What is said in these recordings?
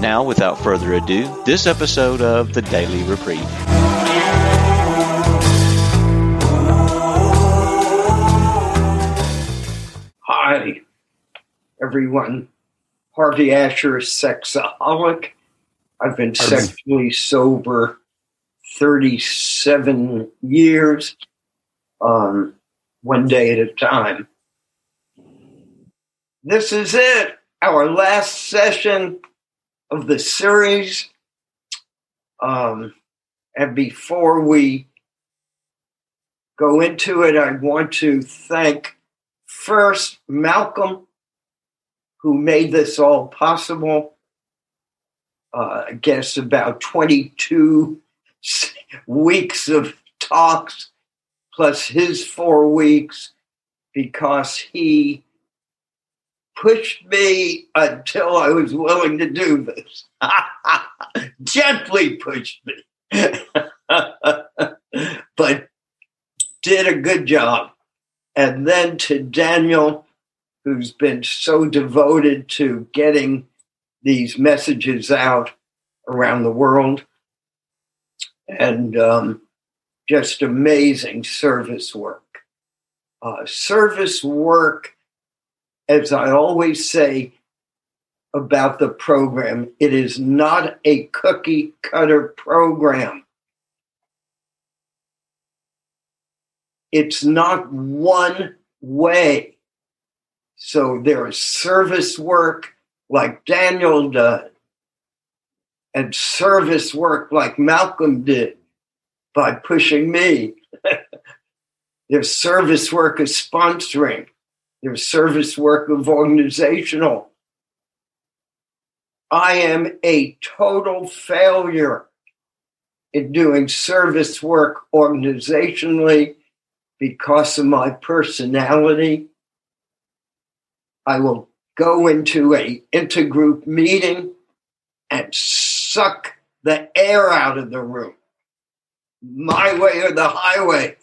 Now, without further ado, this episode of the Daily Reprieve. Hi, everyone. Harvey Asher, is sexaholic. I've been sexually sober 37 years, um, one day at a time. This is it, our last session of the series. Um, and before we go into it, I want to thank first Malcolm, who made this all possible. Uh, I guess about 22 weeks of talks plus his four weeks because he pushed me until I was willing to do this. Gently pushed me. but did a good job. And then to Daniel, who's been so devoted to getting these messages out around the world and um, just amazing service work. Uh, service work, as I always say about the program, it is not a cookie cutter program. It's not one way. So there is service work like Daniel does and service work like Malcolm did by pushing me. There's service work of sponsoring. There's service work of organizational. I am a total failure in doing service work organizationally because of my personality. I will go into a intergroup meeting and suck the air out of the room. My way or the highway.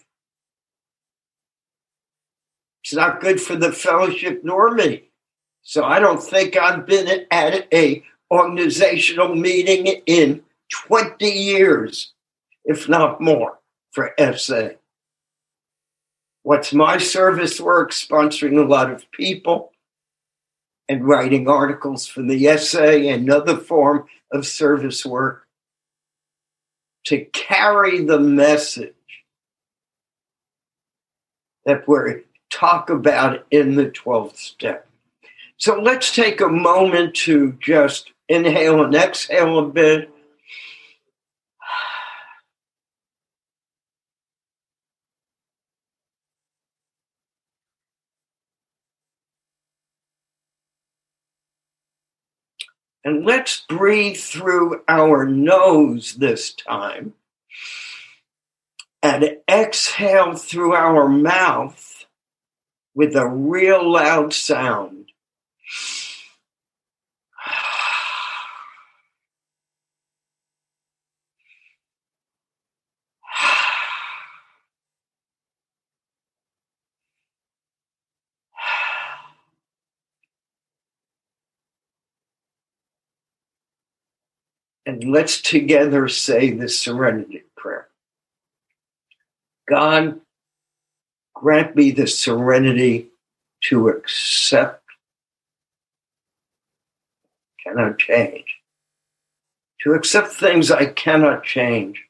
It's not good for the fellowship nor me. So I don't think I've been at a organizational meeting in 20 years, if not more, for SA. What's my service work? Sponsoring a lot of people and writing articles for the essay and other form of service work to carry the message that we talk about in the 12th step. So let's take a moment to just inhale and exhale a bit. And let's breathe through our nose this time and exhale through our mouth with a real loud sound. And let's together say the serenity prayer. God, grant me the serenity to accept, cannot change, to accept things I cannot change.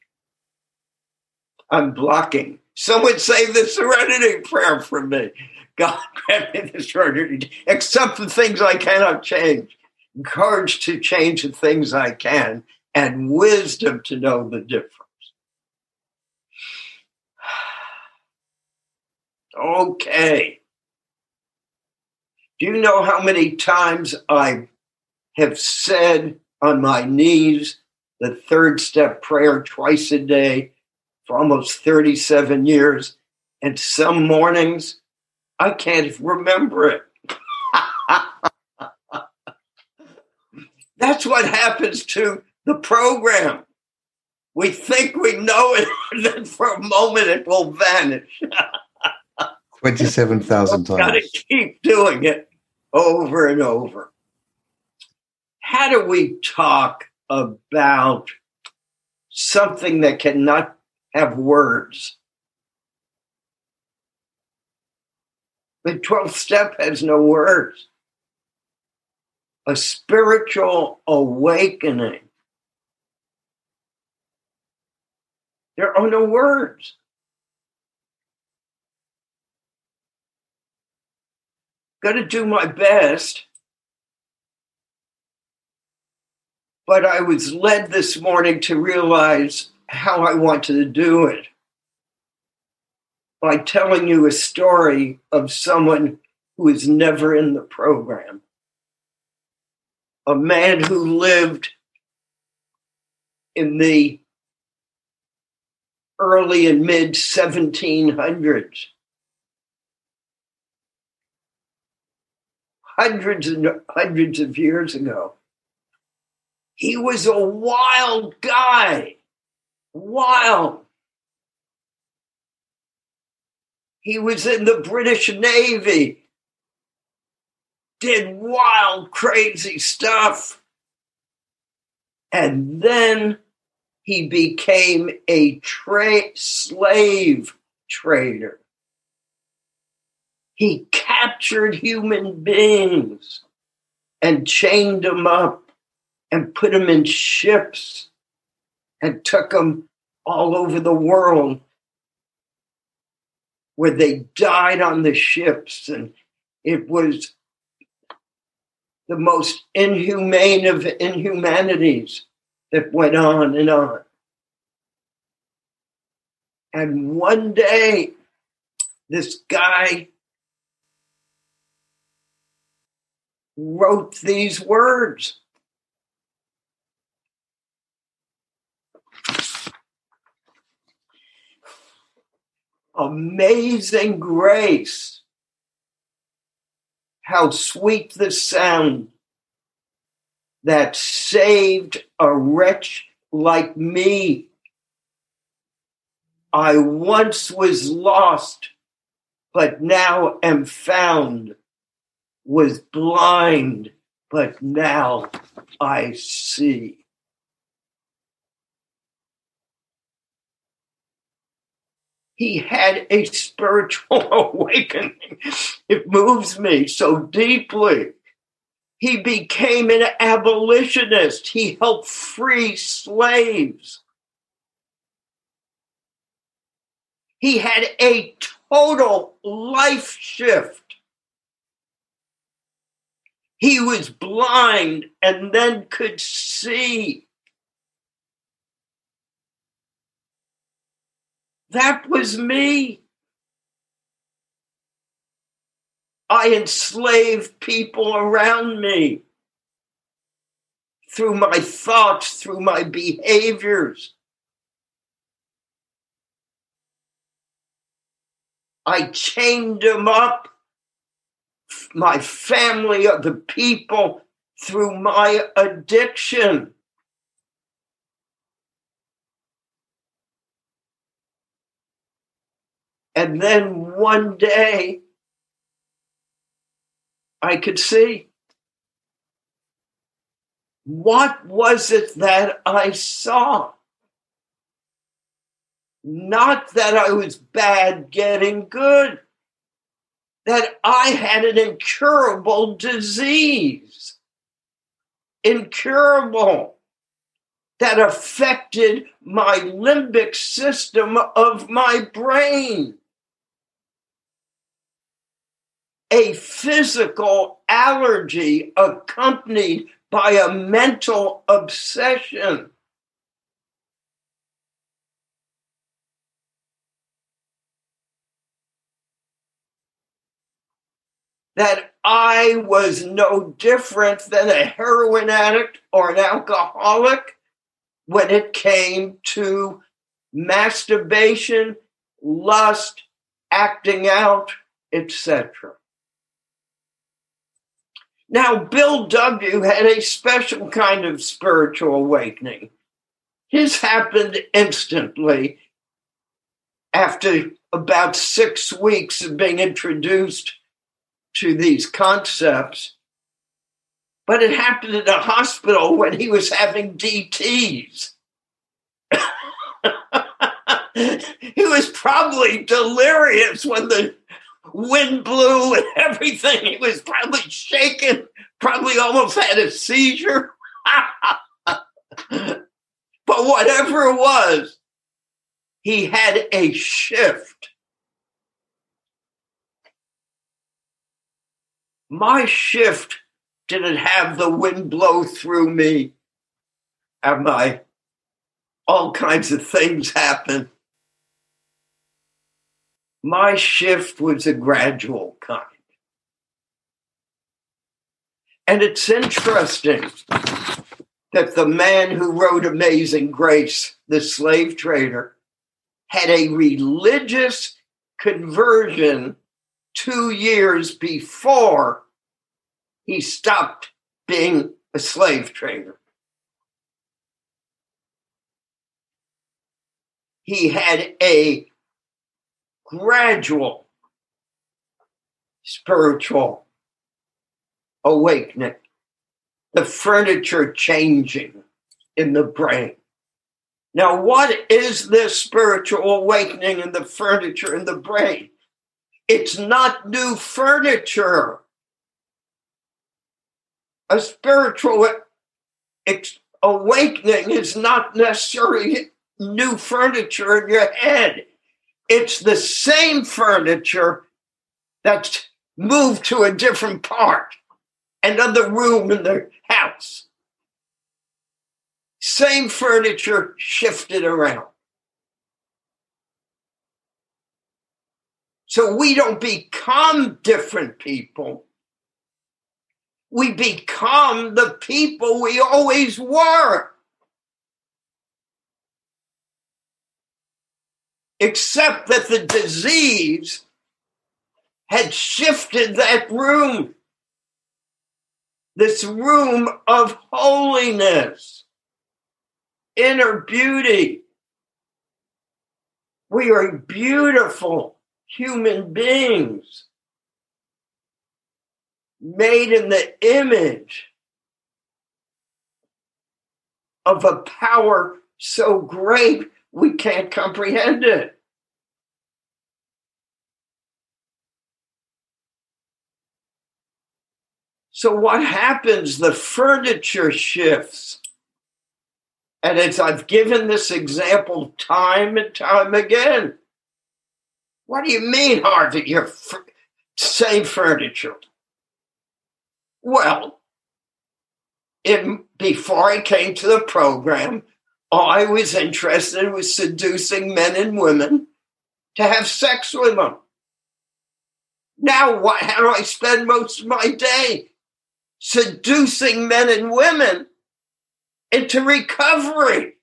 I'm blocking. Someone say the serenity prayer for me. God grant me the serenity, accept the things I cannot change courage to change the things I can, and wisdom to know the difference. Okay. Do you know how many times I have said on my knees the third step prayer twice a day for almost 37 years. And some mornings, I can't remember it. That's what happens to the program. We think we know it, and then for a moment it will vanish. 27,000 times. Got to keep doing it over and over. How do we talk about something that cannot have words? The 12th step has no words. A spiritual awakening. There are no words. Got to do my best. But I was led this morning to realize how I wanted to do it by telling you a story of someone who was never in the program. A man who lived in the early and mid 1700s. Hundreds and hundreds of years ago. He was a wild guy. Wild. He was in the British Navy, did wild, crazy stuff. And then he became a tra- slave trader. He captured human beings and chained them up and put them in ships and took them all over the world where they died on the ships and it was the most inhumane of inhumanities that went on and on. And one day, this guy wrote these words. Amazing grace. How sweet the sound that saved a wretch like me. I once was lost, but now am found, was blind, but now I see. He had a spiritual awakening. It moves me so deeply. He became an abolitionist. He helped free slaves. He had a total life shift. He was blind and then could see. That was me. I enslaved people around me through my thoughts, through my behaviors. I chained them up, my family, the people, through my addiction. And then one day, I could see. What was it that I saw? Not that I was bad getting good, that I had an incurable disease. Incurable. That affected my limbic system of my brain. A physical allergy accompanied by a mental obsession. That I was no different than a heroin addict or an alcoholic when it came to masturbation, lust, acting out, etc. Now, Bill W. had a special kind of spiritual awakening. His happened instantly after about six weeks of being introduced to these concepts. But it happened in a hospital when he was having DTs. he was probably delirious when the wind blew and everything. He was probably shaken, probably almost had a seizure. but whatever it was, he had a shift. My shift didn't have the wind blow through me and my all kinds of things happen. My shift was a gradual kind. And it's interesting that the man who wrote Amazing Grace, the slave trader, had a religious conversion two years before he stopped being a slave trader. He had a gradual spiritual awakening, the furniture changing in the brain. Now, what is this spiritual awakening in the furniture in the brain? It's not new furniture. A spiritual ex- awakening is not necessarily new furniture in your head. It's the same furniture that's moved to a different part, another room in the house. Same furniture shifted around. So we don't become different people. We become the people we always were. Except that the disease had shifted that room. This room of holiness inner beauty. We are beautiful human beings made in the image of a power so great we can't comprehend it. So, what happens? The furniture shifts. And as I've given this example time and time again, what do you mean, Harvey? You're f- same furniture. Well, in, before I came to the program, all I was interested in was seducing men and women to have sex with them. Now, what, how do I spend most of my day? Seducing men and women into recovery.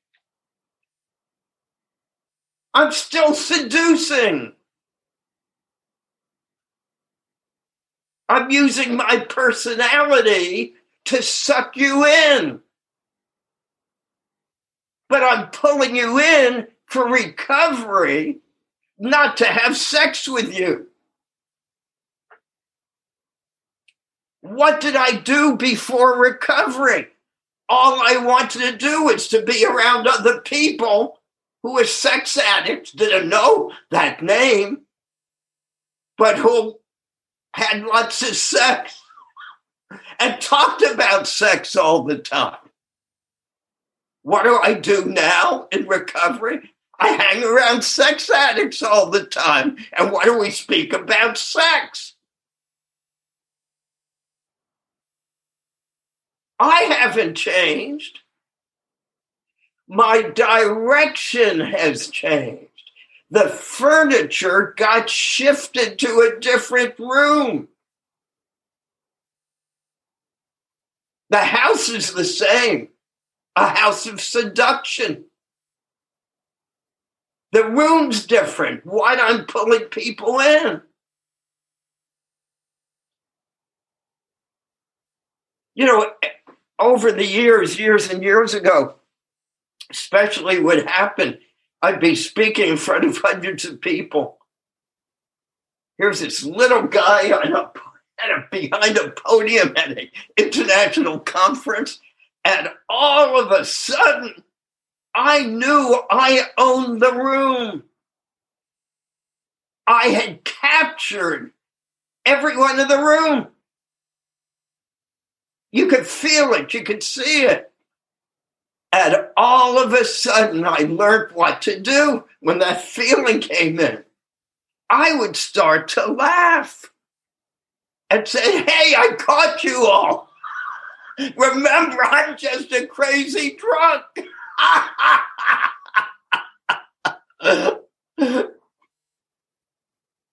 I'm still seducing. I'm using my personality to suck you in. But I'm pulling you in for recovery, not to have sex with you. What did I do before recovery? all I wanted to do was to be around other people who were sex addicts, didn't know that name, but who had lots of sex and talked about sex all the time. What do I do now in recovery? I hang around sex addicts all the time. And why do we speak about sex? I haven't changed. My direction has changed. The furniture got shifted to a different room. The house is the same. a house of seduction. The room's different. What I'm pulling people in. You know, over the years, years and years ago, especially what happened, I'd be speaking in front of hundreds of people. Here's this little guy on a, a, behind a podium at an international conference, and all of a sudden, I knew I owned the room. I had captured everyone in the room. You could feel it, you could see it. And all of a sudden, I learned what to do when that feeling came in. I would start to laugh and say, Hey, I caught you all. Remember, I'm just a crazy drunk.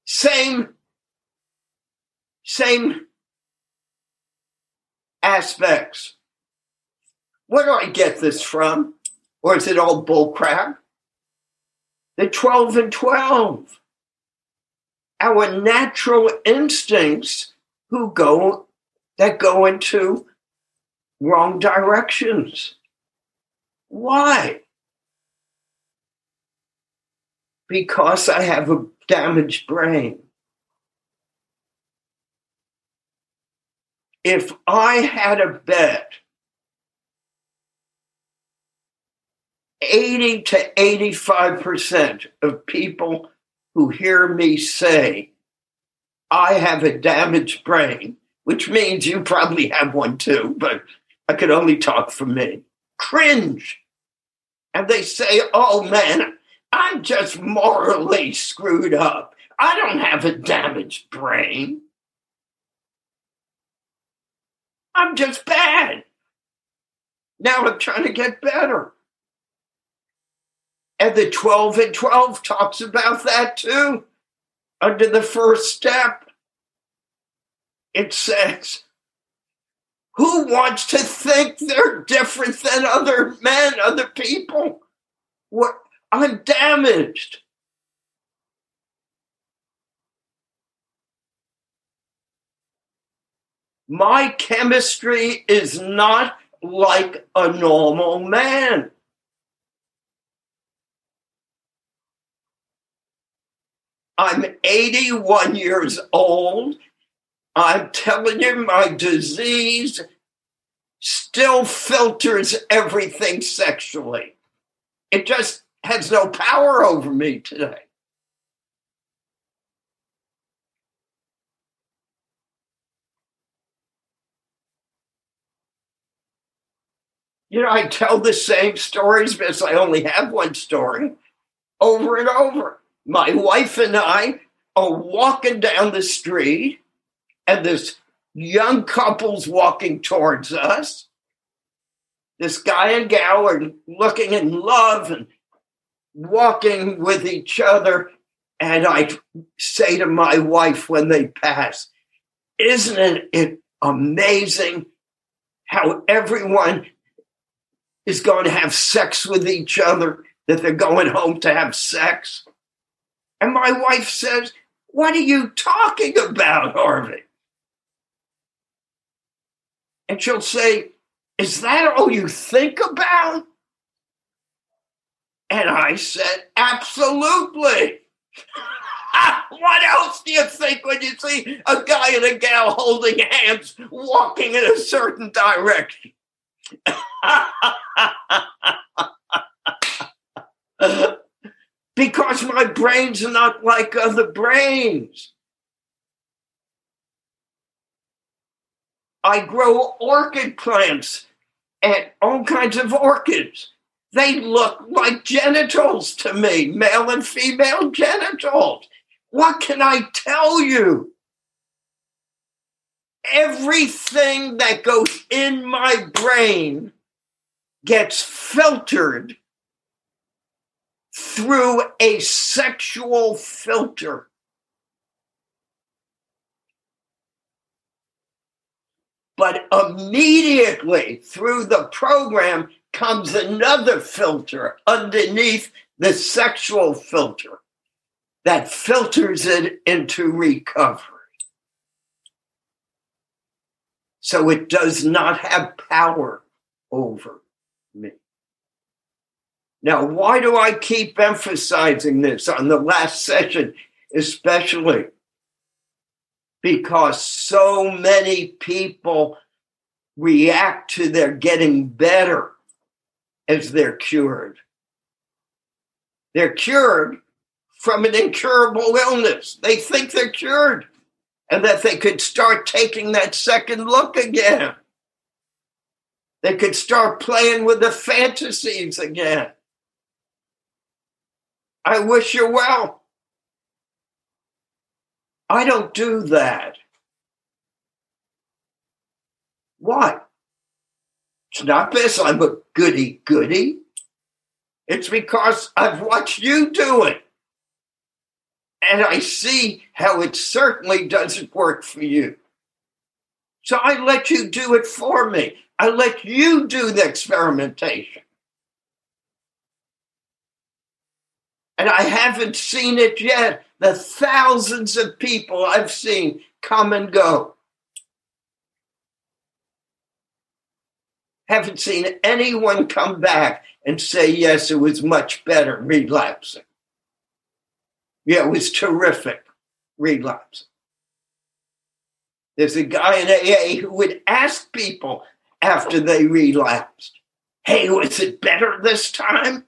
same, same aspects. Where do I get this from? Or is it all bullcrap? The 12 and 12. Our natural instincts who go that go into wrong directions. Why? Because I have a damaged brain. If I had a bet 80 to 85% of people who hear me say, I have a damaged brain, which means you probably have one too, but I could only talk for me cringe. And they say, oh man, I'm just morally screwed up. I don't have a damaged brain. I'm just bad. Now I'm trying to get better. And the 12 and 12 talks about that too. Under the first step, it says, who wants to think they're different than other men, other people? What I'm damaged. My chemistry is not like a normal man. I'm 81 years old I'm telling you, my disease still filters everything sexually. It just has no power over me today. You know, I tell the same stories because I only have one story over and over. My wife and I are walking down the street and this young couple's walking towards us. This guy and gal are looking in love and walking with each other. And I say to my wife when they pass, Isn't it amazing how everyone is going to have sex with each other, that they're going home to have sex? And my wife says, What are you talking about, Harvey? And she'll say, Is that all you think about? And I said, Absolutely. what else do you think when you see a guy and a gal holding hands walking in a certain direction? because my brain's are not like other brains. I grow orchid plants and all kinds of orchids. They look like genitals to me, male and female genitals. What can I tell you? Everything that goes in my brain gets filtered through a sexual filter. but immediately through the program comes another filter underneath the sexual filter that filters it into recovery. So it does not have power over me. Now, why do I keep emphasizing this on the last session, especially? Because so many people react to their getting better as they're cured. They're cured from an incurable illness. They think they're cured and that they could start taking that second look again. They could start playing with the fantasies again. I wish you well. I don't do that. Why? It's not because I'm a goody goody. It's because I've watched you do it. And I see how it certainly doesn't work for you. So I let you do it for me. I let you do the experimentation. And I haven't seen it yet. The thousands of people I've seen come and go. Haven't seen anyone come back and say, yes, it was much better relapsing. Yeah, it was terrific relapsing. There's a guy in AA who would ask people after they relapsed, hey, was it better this time?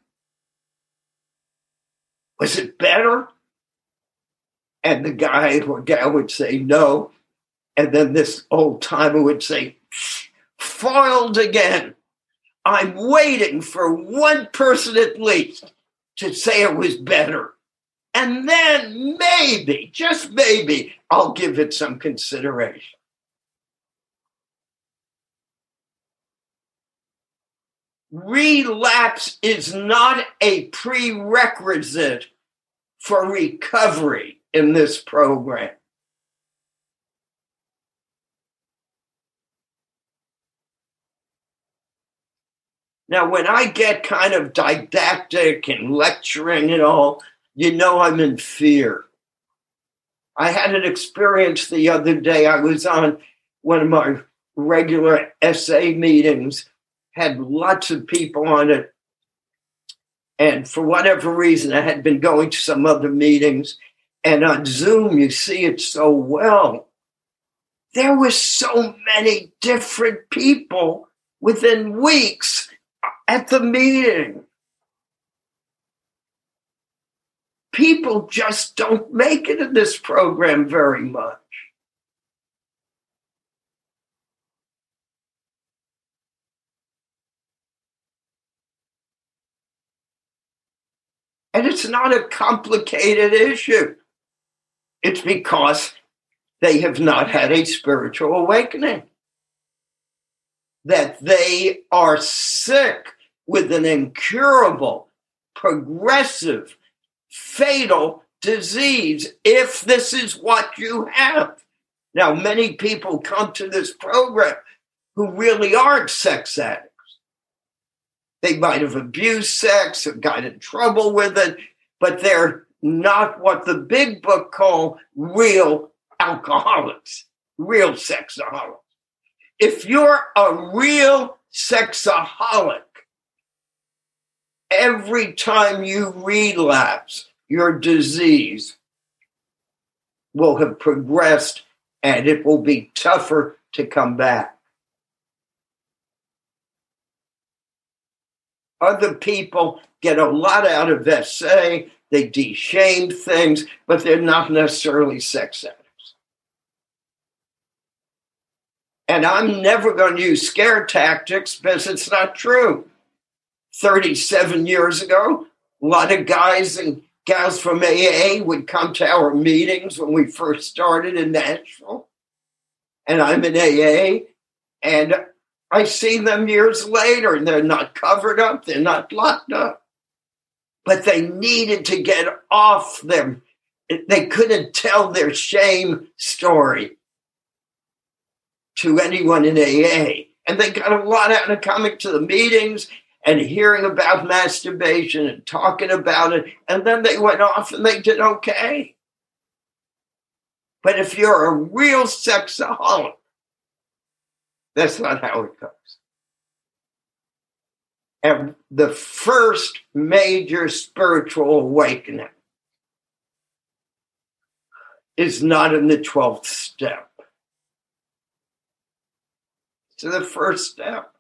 Was it better? And the guy or gal would say no. And then this old timer would say, foiled again. I'm waiting for one person at least to say it was better. And then maybe, just maybe, I'll give it some consideration. Relapse is not a prerequisite for recovery in this program. Now, when I get kind of didactic and lecturing and all, you know I'm in fear. I had an experience the other day. I was on one of my regular SA meetings had lots of people on it. And for whatever reason, I had been going to some other meetings. And on Zoom, you see it so well. There were so many different people within weeks at the meeting. People just don't make it in this program very much. And it's not a complicated issue. It's because they have not had a spiritual awakening, that they are sick with an incurable, progressive, fatal disease if this is what you have. Now, many people come to this program who really aren't sex addicts. They might have abused sex or got in trouble with it, but they're not what the big book call real alcoholics, real sexaholics. If you're a real sexaholic, every time you relapse, your disease will have progressed and it will be tougher to come back. Other people get a lot out of SA. They de-shame things, but they're not necessarily sex addicts. And I'm never going to use scare tactics because it's not true. 37 years ago, a lot of guys and gals from AA would come to our meetings when we first started in Nashville. And I'm in AA. And I see them years later and they're not covered up, they're not locked up. But they needed to get off them. They couldn't tell their shame story to anyone in AA. And they got a lot out of coming to the meetings and hearing about masturbation and talking about it, and then they went off and they did okay. But if you're a real sexaholic, that's not how it goes. And the first major spiritual awakening is not in the 12th step. It's the first step.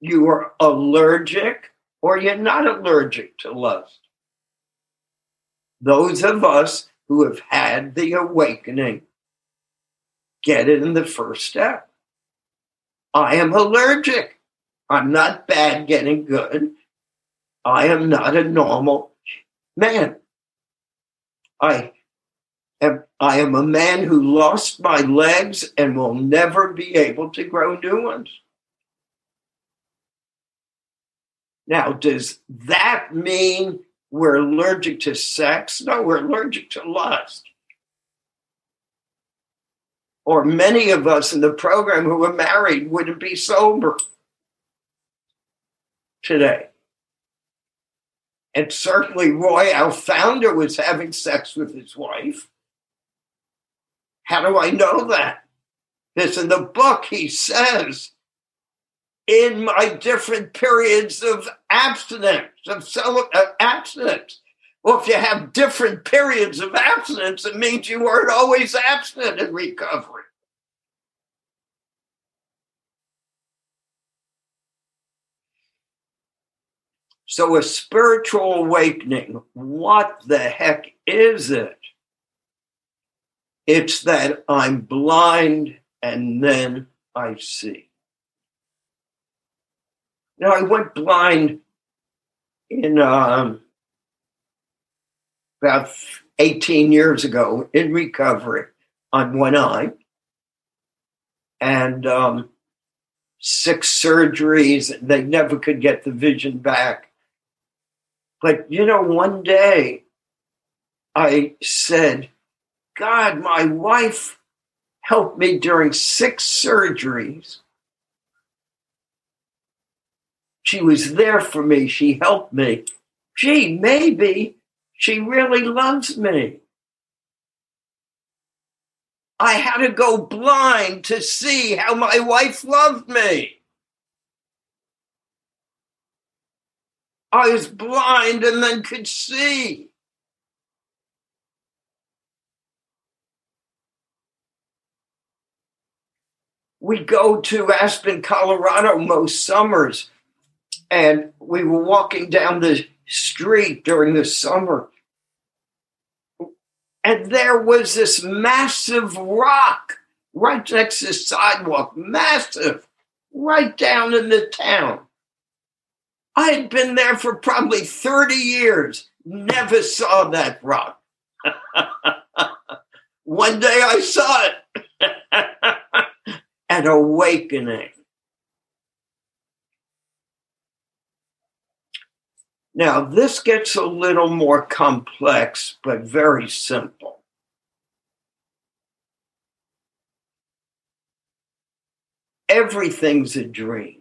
You are allergic or you're not allergic to lust. Those of us who have had the awakening get it in the first step. I am allergic. I'm not bad getting good. I am not a normal man. I am, I am a man who lost my legs and will never be able to grow new ones. Now, does that mean we're allergic to sex? No, we're allergic to lust or many of us in the program who were married wouldn't be sober today. And certainly, Roy, our founder, was having sex with his wife. How do I know that? Because in the book, he says, in my different periods of abstinence, of uh, abstinence. Well, if you have different periods of abstinence, it means you weren't always abstinent in recovery. So, a spiritual awakening, what the heck is it? It's that I'm blind and then I see. Now, I went blind in um, about 18 years ago in recovery on one eye. And um, six surgeries, they never could get the vision back. But you know, one day I said, God, my wife helped me during six surgeries. She was there for me. She helped me. Gee, maybe she really loves me. I had to go blind to see how my wife loved me. I was blind and then could see. We go to Aspen, Colorado most summers, and we were walking down the street during the summer. And there was this massive rock right next to the sidewalk, massive, right down in the town. I had been there for probably 30 years, never saw that rock. One day I saw it. An awakening. Now, this gets a little more complex, but very simple. Everything's a dream.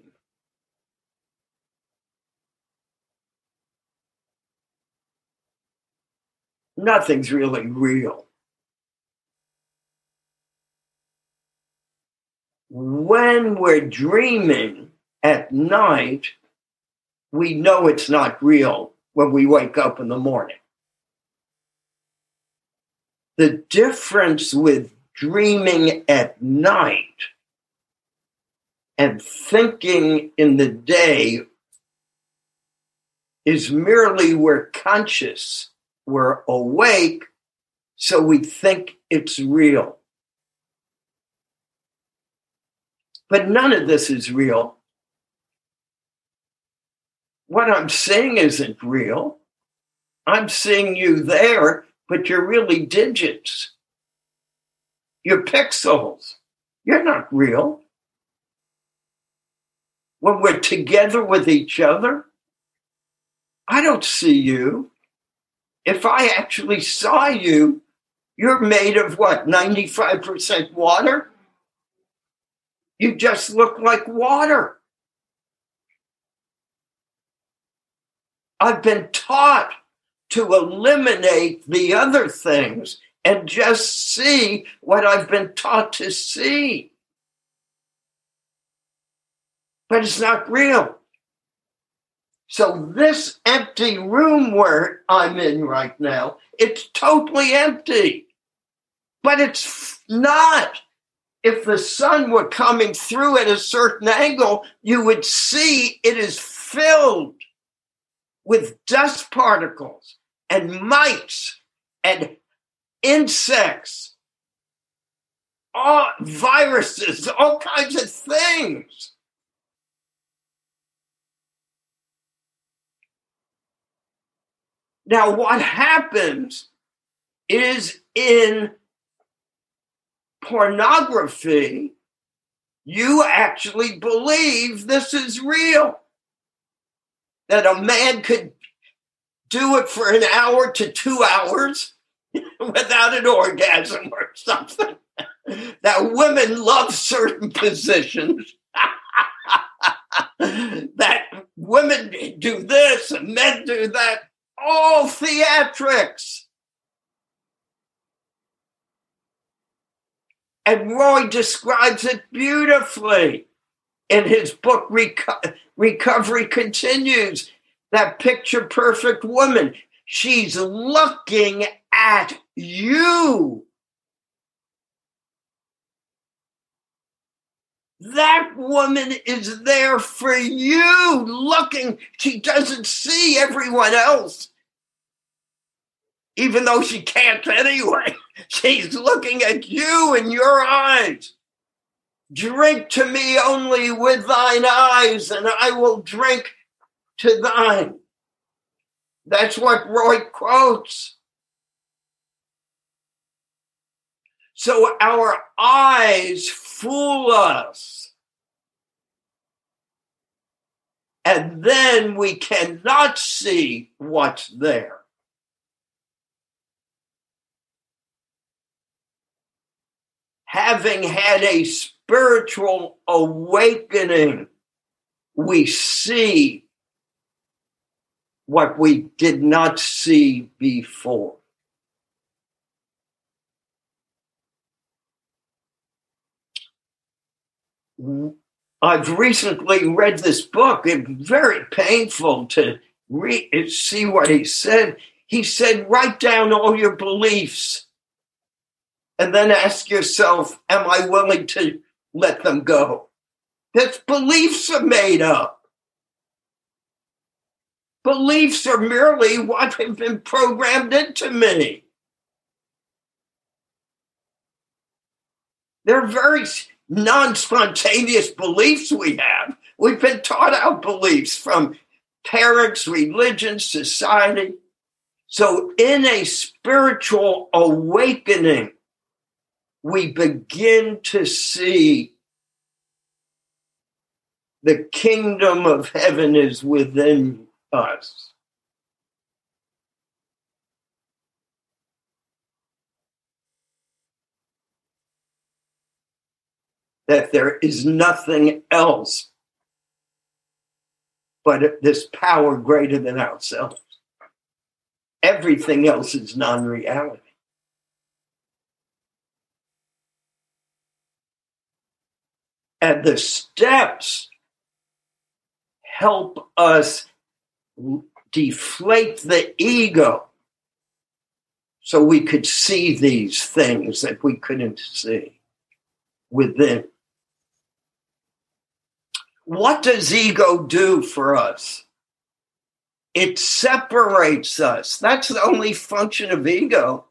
nothing's really real. When we're dreaming at night, we know it's not real when we wake up in the morning. The difference with dreaming at night and thinking in the day is merely we're conscious we're awake, so we think it's real. But none of this is real. What I'm seeing isn't real. I'm seeing you there, but you're really digits. You're pixels. You're not real. When we're together with each other, I don't see you if I actually saw you, you're made of what, 95% water? You just look like water. I've been taught to eliminate the other things and just see what I've been taught to see. But it's not real. So, this empty room where I'm in right now, it's totally empty. But it's not. If the sun were coming through at a certain angle, you would see it is filled with dust particles and mites and insects, all viruses, all kinds of things. Now, what happens is in pornography, you actually believe this is real that a man could do it for an hour to two hours without an orgasm or something. that women love certain positions. that women do this and men do that. All theatrics. And Roy describes it beautifully in his book Reco- Recovery Continues. That picture perfect woman. She's looking at you. That woman is there for you, looking. She doesn't see everyone else, even though she can't anyway. She's looking at you in your eyes. Drink to me only with thine eyes, and I will drink to thine. That's what Roy quotes. So our eyes fool us. And then we cannot see what's there. Having had a spiritual awakening, we see what we did not see before. I've recently read this book. It's very painful to read, see what he said. He said, write down all your beliefs and then ask yourself, am I willing to let them go? That beliefs are made up. Beliefs are merely what have been programmed into me. They're very non spontaneous beliefs we have. We've been taught our beliefs from parents, religion, society. So, in a spiritual awakening, we begin to see the kingdom of heaven is within us. That there is nothing else but this power greater than ourselves. Everything else is non reality. And the steps help us deflate the ego so we could see these things that we couldn't see within. What does ego do for us? It separates us. That's the only function of ego.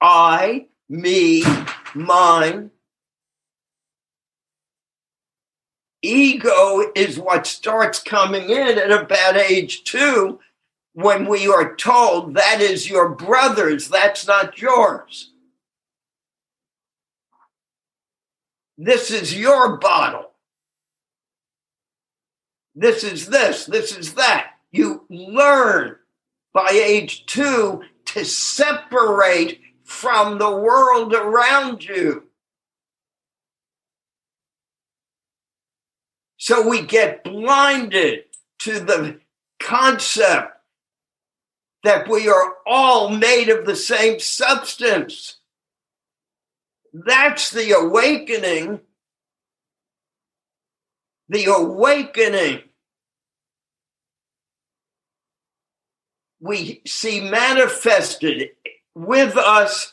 I, me, mine, ego is what starts coming in at about age two when we are told that is your brother's, that's not yours. This is your bottle. This is this, this is that. You learn by age two to separate from the world around you. So we get blinded to the concept that we are all made of the same substance. That's the awakening. The awakening. We see manifested with us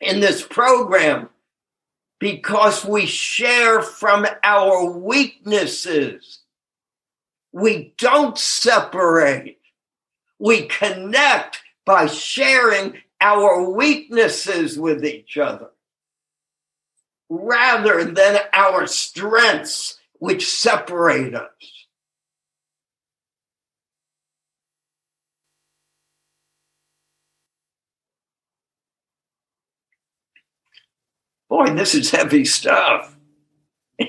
in this program because we share from our weaknesses. We don't separate. We connect by sharing our weaknesses with each other rather than our strengths, which separate us. Boy, this is heavy stuff. and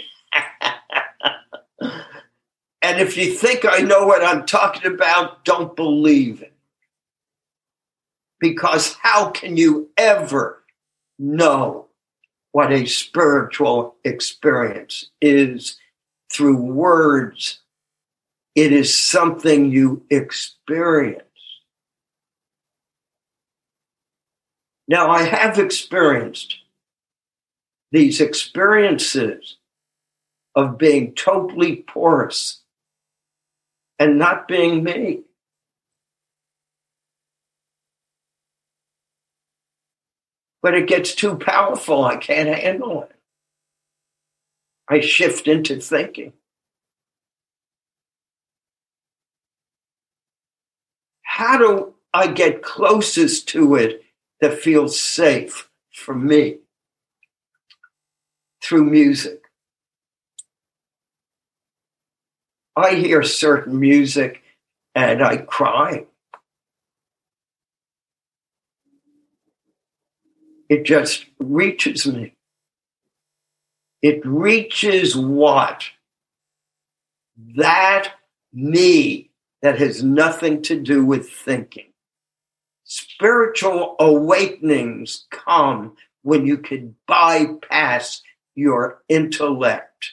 if you think I know what I'm talking about, don't believe it. Because how can you ever know what a spiritual experience is through words? It is something you experience. Now, I have experienced these experiences of being totally porous and not being me. But it gets too powerful. I can't handle it. I shift into thinking. How do I get closest to it that feels safe for me? Through music. I hear certain music and I cry. It just reaches me. It reaches what? That me that has nothing to do with thinking. Spiritual awakenings come when you can bypass your intellect.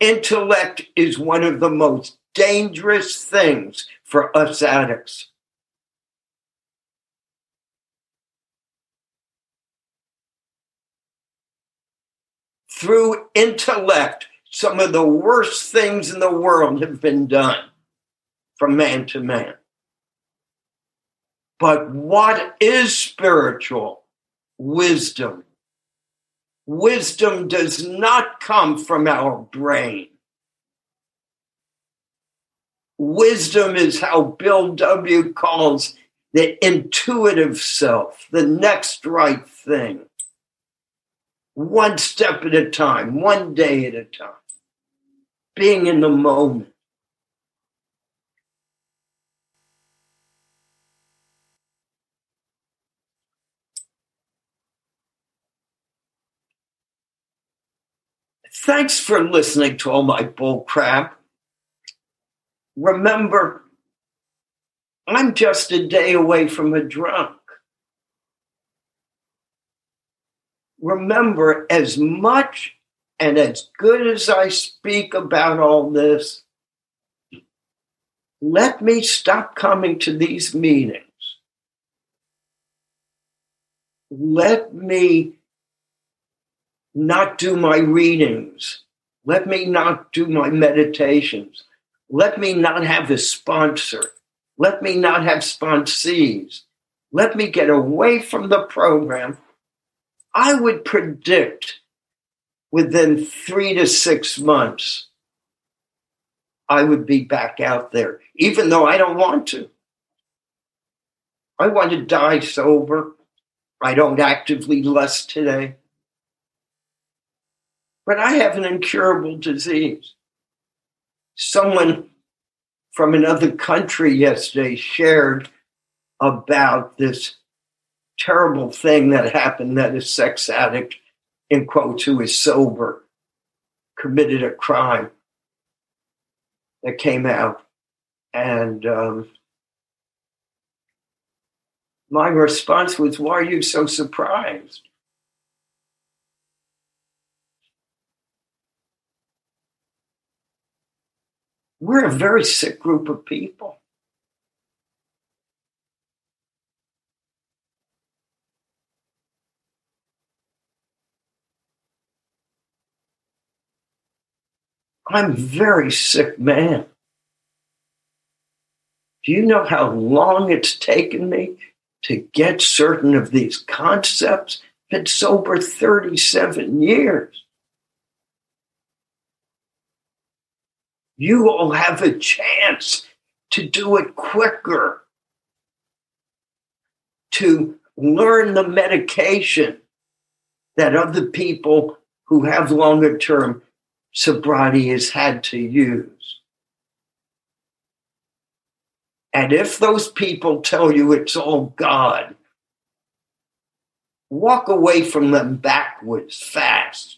Intellect is one of the most dangerous things for us addicts. Through intellect, some of the worst things in the world have been done from man to man. But what is spiritual? Wisdom. Wisdom does not come from our brain. Wisdom is how Bill W. calls the intuitive self, the next right thing. One step at a time, one day at a time. Being in the moment. Thanks for listening to all my bull crap. Remember, I'm just a day away from a drunk. Remember, as much and as good as I speak about all this, let me stop coming to these meetings. Let me not do my readings. Let me not do my meditations. Let me not have a sponsor. Let me not have sponsees. Let me get away from the program. I would predict within three to six months, I would be back out there, even though I don't want to. I want to die sober. I don't actively lust today but I have an incurable disease. Someone from another country yesterday shared about this terrible thing that happened that a sex addict, in quotes, who is sober, committed a crime that came out. And um, my response was, Why are you so surprised? We're a very sick group of people. I'm a very sick man. Do you know how long it's taken me to get certain of these concepts? Been sober 37 years. You all have a chance to do it quicker, to learn the medication that other people who have longer term sobriety has had to use. And if those people tell you it's all God, walk away from them backwards fast.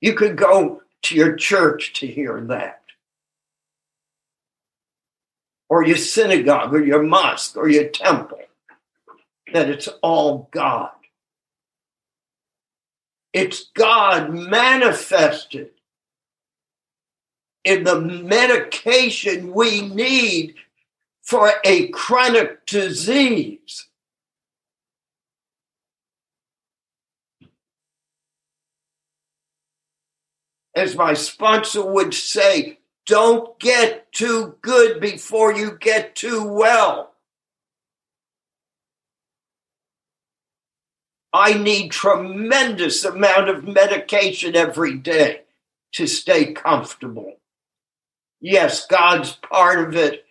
You could go to your church to hear that, or your synagogue, or your mosque, or your temple, that it's all God. It's God manifested in the medication we need for a chronic disease. As my sponsor would say, don't get too good before you get too well. I need tremendous amount of medication every day to stay comfortable. Yes, God's part of it.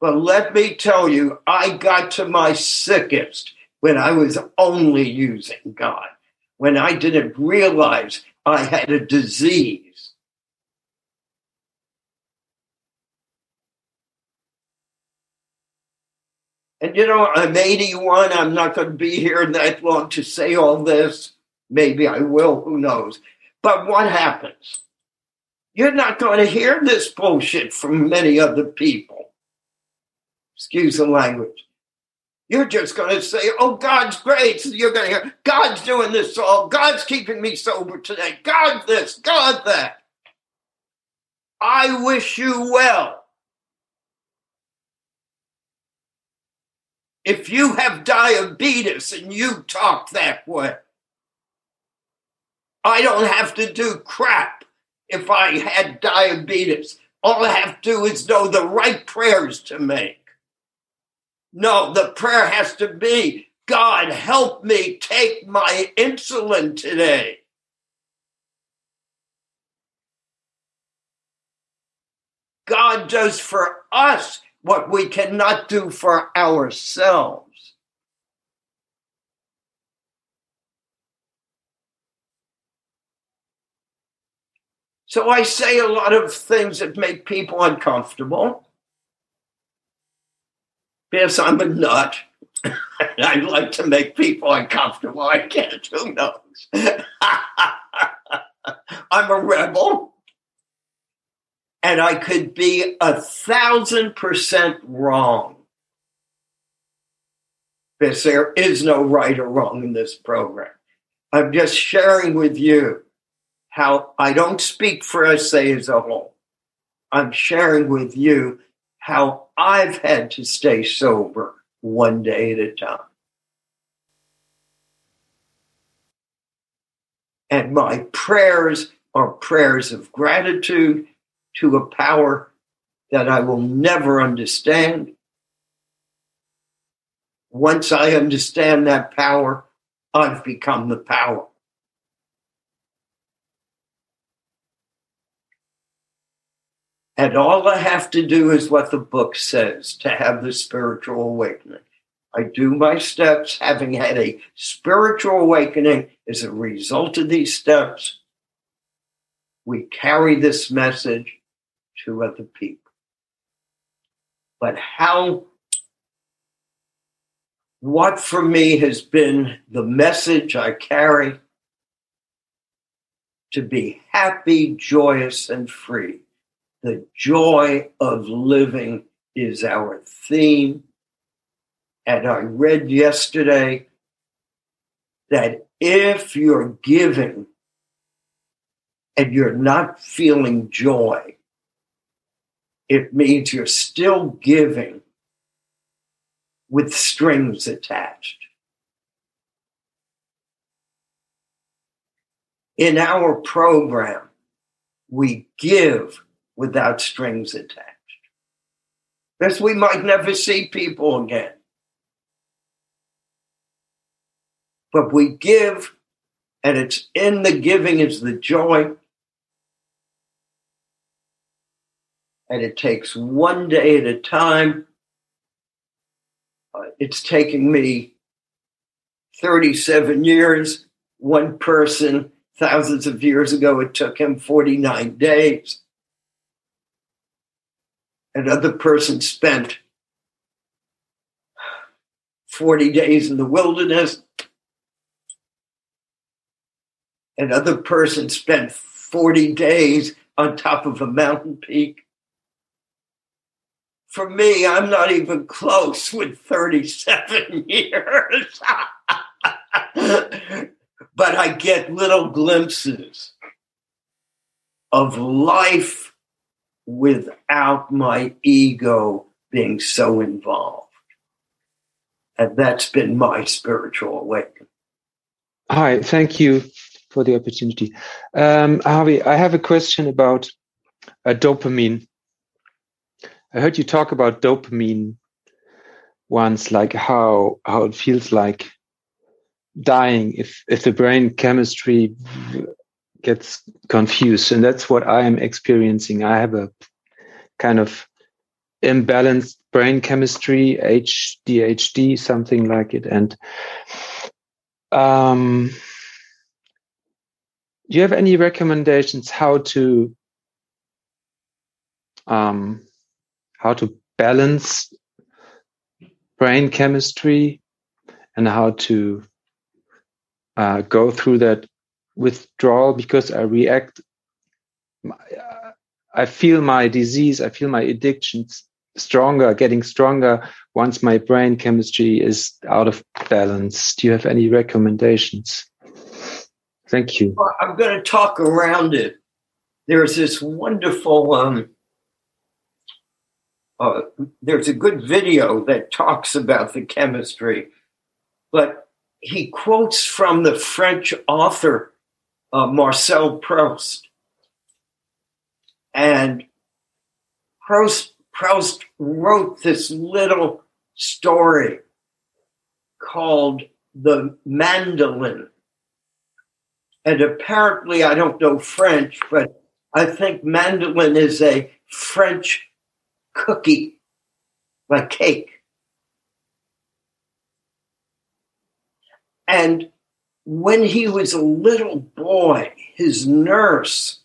But let me tell you, I got to my sickest when I was only using God, when I didn't realize I had a disease. And you know, I'm 81. I'm not going to be here that long to say all this. Maybe I will, who knows. But what happens? You're not going to hear this bullshit from many other people. Excuse the language. You're just going to say, oh, God's great. You're going to hear, God's doing this all. God's keeping me sober today. God this, God that. I wish you well. if you have diabetes and you talk that way. I don't have to do crap if I had diabetes. All I have to do is know the right prayers to make. No, the prayer has to be God, help me take my insulin today. God does for us what we cannot do for ourselves. So I say a lot of things that make people uncomfortable because I'm a nut. I like to make people uncomfortable. I can't, who knows? I'm a rebel and I could be a thousand percent wrong. Because there is no right or wrong in this program. I'm just sharing with you how I don't speak for SA as a whole. I'm sharing with you how I've had to stay sober one day at a time. And my prayers are prayers of gratitude to a power that I will never understand. Once I understand that power, I've become the power. And all I have to do is what the book says to have the spiritual awakening. I do my steps, having had a spiritual awakening as a result of these steps. We carry this message to other people. But how, what for me has been the message I carry to be happy, joyous, and free. The joy of living is our theme. And I read yesterday that if you're giving and you're not feeling joy, it means you're still giving with strings attached. In our program, we give without strings attached. Because we might never see people again. But we give, and it's in the giving is the joy. And it takes one day at a time. Uh, it's taking me 37 years. One person, thousands of years ago, it took him 49 days. Another person spent 40 days in the wilderness. Another person spent 40 days on top of a mountain peak. For me, I'm not even close with 37 years. but I get little glimpses of life without my ego being so involved. And that's been my spiritual awakening. Hi, thank you for the opportunity. Um, Harvey, I have a question about uh, dopamine. I heard you talk about dopamine once, like how how it feels like dying if if the brain chemistry gets confused. And that's what i am experiencing. I have a kind of imbalanced brain chemistry ADHD something like it. And um, do you have any recommendations how to um, how to balance brain chemistry and how to uh, go through that withdrawal because I react. I feel my disease, I feel my addictions stronger, getting stronger once my brain chemistry is out of balance. Do you have any recommendations? Thank you. Well, I'm going to talk around it. There's this wonderful, um, uh, there's a good video that talks about the chemistry, but he quotes from the French author uh, Marcel Proust. And Proust, Proust wrote this little story called The Mandolin. And apparently, I don't know French, but I think mandolin is a French cookie, like cake. And when he was a little boy, his nurse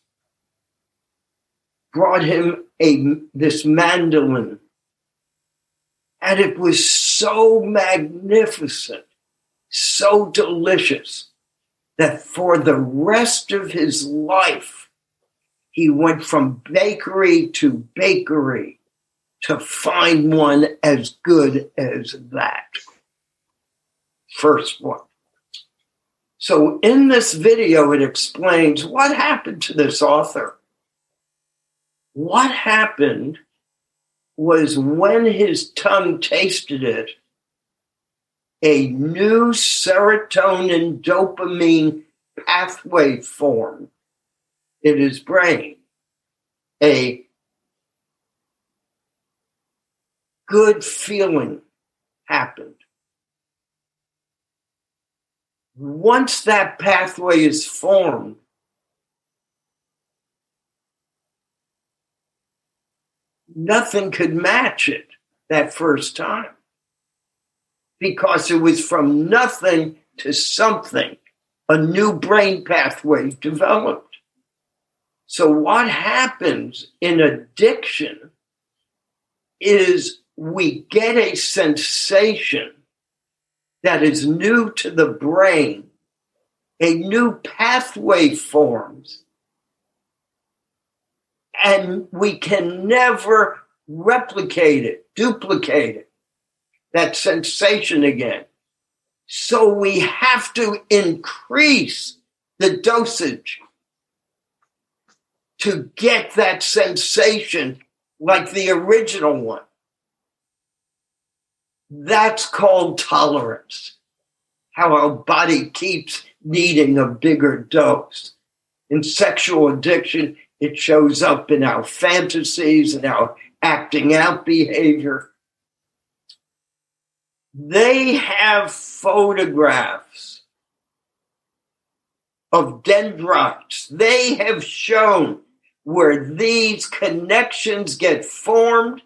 brought him a this mandolin. And it was so magnificent so delicious that for the rest of his life he went from bakery to bakery to find one as good as that. First one so in this video, it explains what happened to this author. What happened was when his tongue tasted it, a new serotonin dopamine pathway formed in his brain. A good feeling happened. Once that pathway is formed, nothing could match it that first time because it was from nothing to something. A new brain pathway developed. So, what happens in addiction is we get a sensation that is new to the brain, a new pathway forms. And we can never replicate it, duplicate it, that sensation again. So we have to increase the dosage. to get that sensation like the original one. That's called tolerance. How our body keeps needing a bigger dose. In sexual addiction, it shows up in our fantasies and our acting out behavior. They have photographs of dendrites. They have shown where these connections get formed.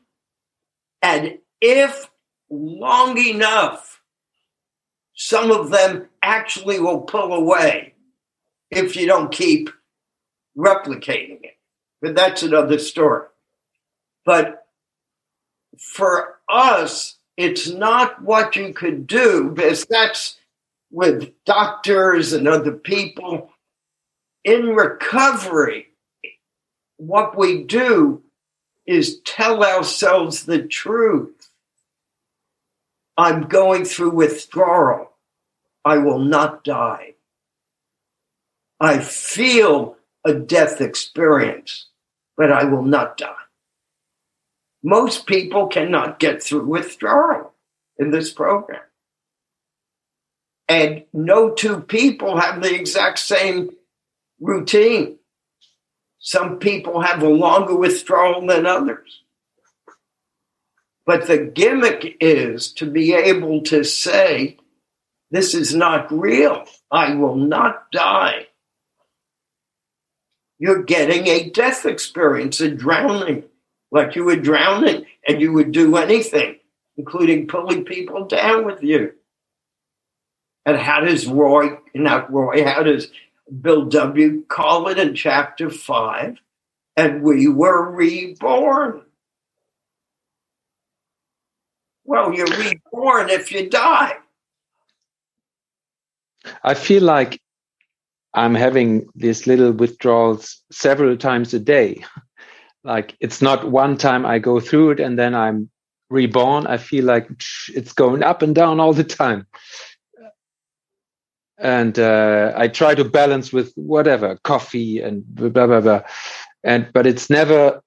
And if long enough, some of them actually will pull away if you don't keep replicating it. But that's another story. But for us, it's not what you could do because that's with doctors and other people. In recovery, what we do is tell ourselves the truth. I'm going through withdrawal. I will not die. I feel a death experience, but I will not die. Most people cannot get through withdrawal in this program. And no two people have the exact same routine. Some people have a longer withdrawal than others. But the gimmick is to be able to say, This is not real. I will not die. You're getting a death experience, a drowning, like you were drowning and you would do anything, including pulling people down with you. And how does Roy, not Roy, how does Bill W. call it in chapter five, and we were reborn. Well, you're reborn if you die. I feel like I'm having these little withdrawals several times a day. like it's not one time I go through it and then I'm reborn. I feel like it's going up and down all the time and uh, I try to balance with whatever coffee and blah blah blah, and but it's never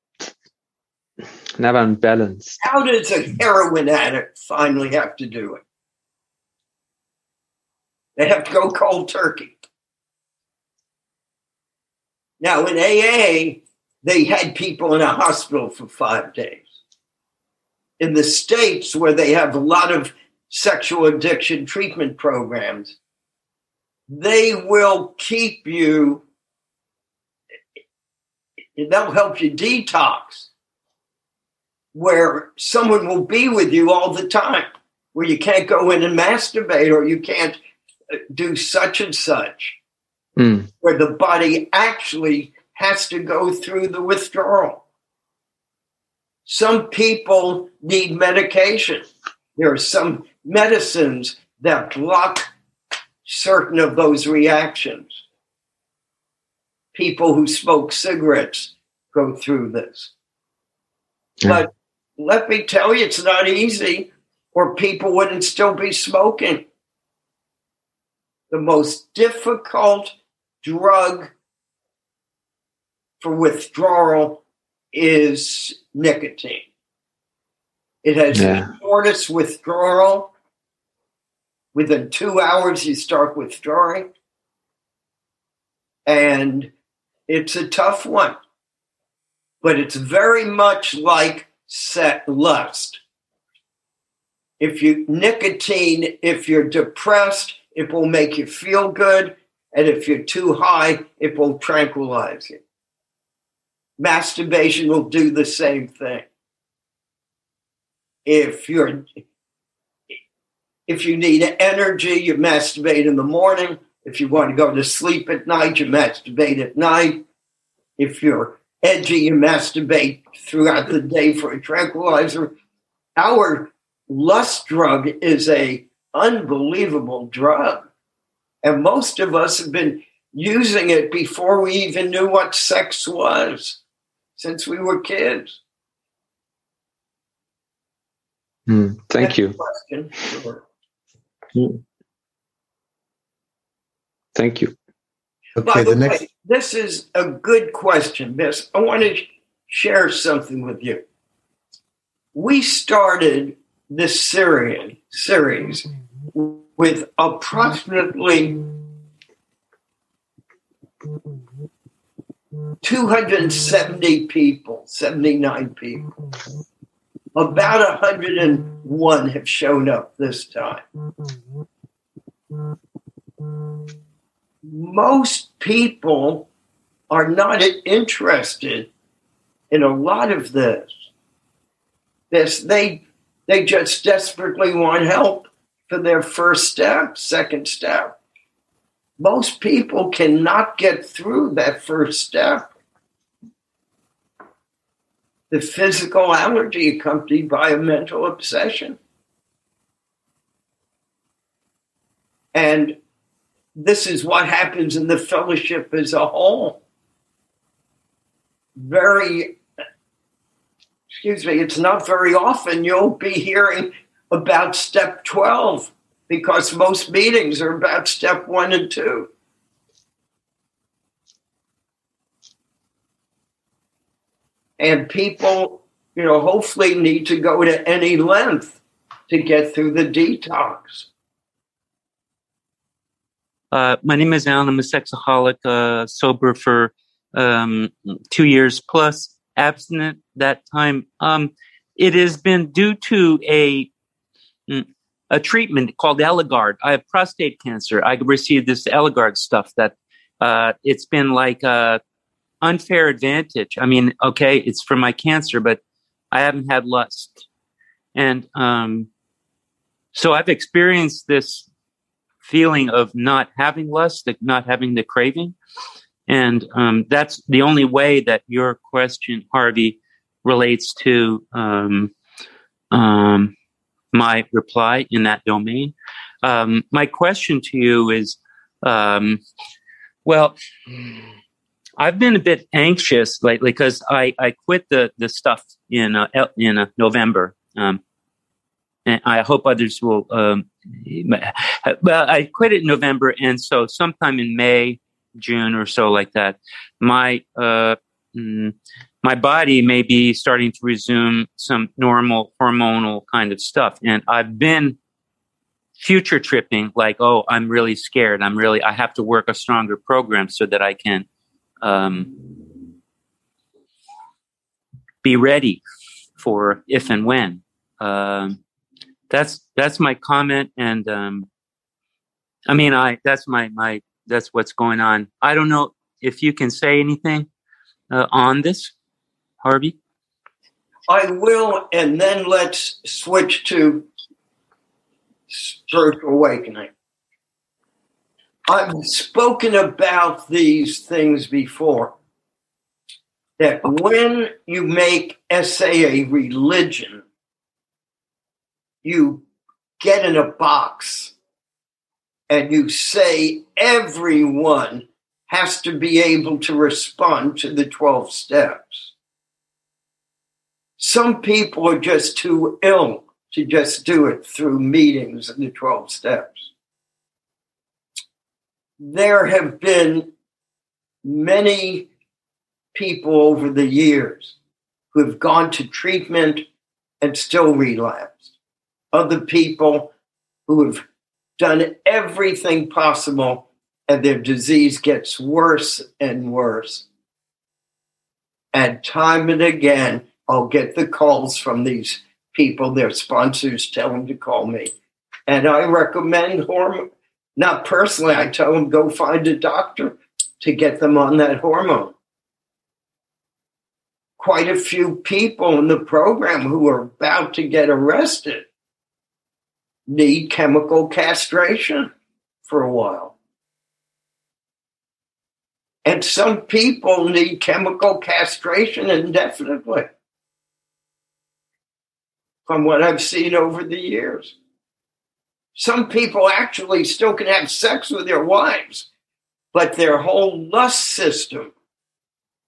never unbalanced. How does a heroin addict finally have to do it? They have to go cold turkey. Now in AA, they had people in a hospital for five days. In the states where they have a lot of sexual addiction treatment programs, they will keep you, they'll help you detox, where someone will be with you all the time, where you can't go in and masturbate or you can't uh, do such and such, mm. where the body actually has to go through the withdrawal. Some people need medication. There are some medicines that block certain of those reactions. People who smoke cigarettes go through this. Yeah. But let me tell you, it's not easy, or people wouldn't still be smoking. The most difficult drug for withdrawal is nicotine. It has yeah. the shortest withdrawal Within two hours, you start withdrawing. And it's a tough one, but it's very much like set lust. If you nicotine, if you're depressed, it will make you feel good. And if you're too high, it will tranquilize you. Masturbation will do the same thing. If you're if you need energy, you masturbate in the morning. If you want to go to sleep at night, you masturbate at night. If you're edgy, you masturbate throughout the day for a tranquilizer. Our lust drug is a unbelievable drug. And most of us have been using it before we even knew what sex was, since we were kids. Mm, thank That's you. Sure. Thank you. Okay, By the, the next. Way, this is a good question, Miss. I want to share something with you. We started this Syrian series with approximately 270 people, 79 people. About 101 have shown up this time. Most people are not interested in a lot of this. This they they just desperately want help for their first step, second step. Most people cannot get through that first step. The physical allergy accompanied by a mental obsession. And this is what happens in the fellowship as a whole. Very excuse me, it's not very often you'll be hearing about step 12 because most meetings are about step one and two. And people, you know, hopefully need to go to any length to get through the detox. Uh, my name is Alan. I'm a sexaholic, uh, sober for um, two years plus abstinent that time. Um, it has been due to a mm, a treatment called Eligard. I have prostate cancer. I received this Eligard stuff that uh, it's been like a unfair advantage. I mean, okay, it's for my cancer, but I haven't had lust, and um, so I've experienced this feeling of not having lust, not having the craving. And um, that's the only way that your question, Harvey, relates to um, um, my reply in that domain. Um, my question to you is um, well, I've been a bit anxious lately because I, I quit the, the stuff in uh, in uh, November. Um, and I hope others will. Well, I quit it in November, and so sometime in May, June or so, like that, my uh, mm, my body may be starting to resume some normal hormonal kind of stuff. And I've been future tripping, like, oh, I'm really scared. I'm really, I have to work a stronger program so that I can um, be ready for if and when. Um, that's that's my comment, and um, I mean, I that's my my that's what's going on. I don't know if you can say anything uh, on this, Harvey. I will, and then let's switch to spiritual awakening. I've spoken about these things before. That when you make SA a religion, you get in a box and you say everyone has to be able to respond to the 12 steps. Some people are just too ill to just do it through meetings and the 12 steps. There have been many people over the years who have gone to treatment and still relapsed. Other people who have done everything possible, and their disease gets worse and worse. And time and again, I'll get the calls from these people, their sponsors tell them to call me. And I recommend hormone, not personally, I tell them go find a doctor to get them on that hormone. Quite a few people in the program who are about to get arrested need chemical castration for a while. And some people need chemical castration indefinitely, from what I've seen over the years. Some people actually still can have sex with their wives, but their whole lust system.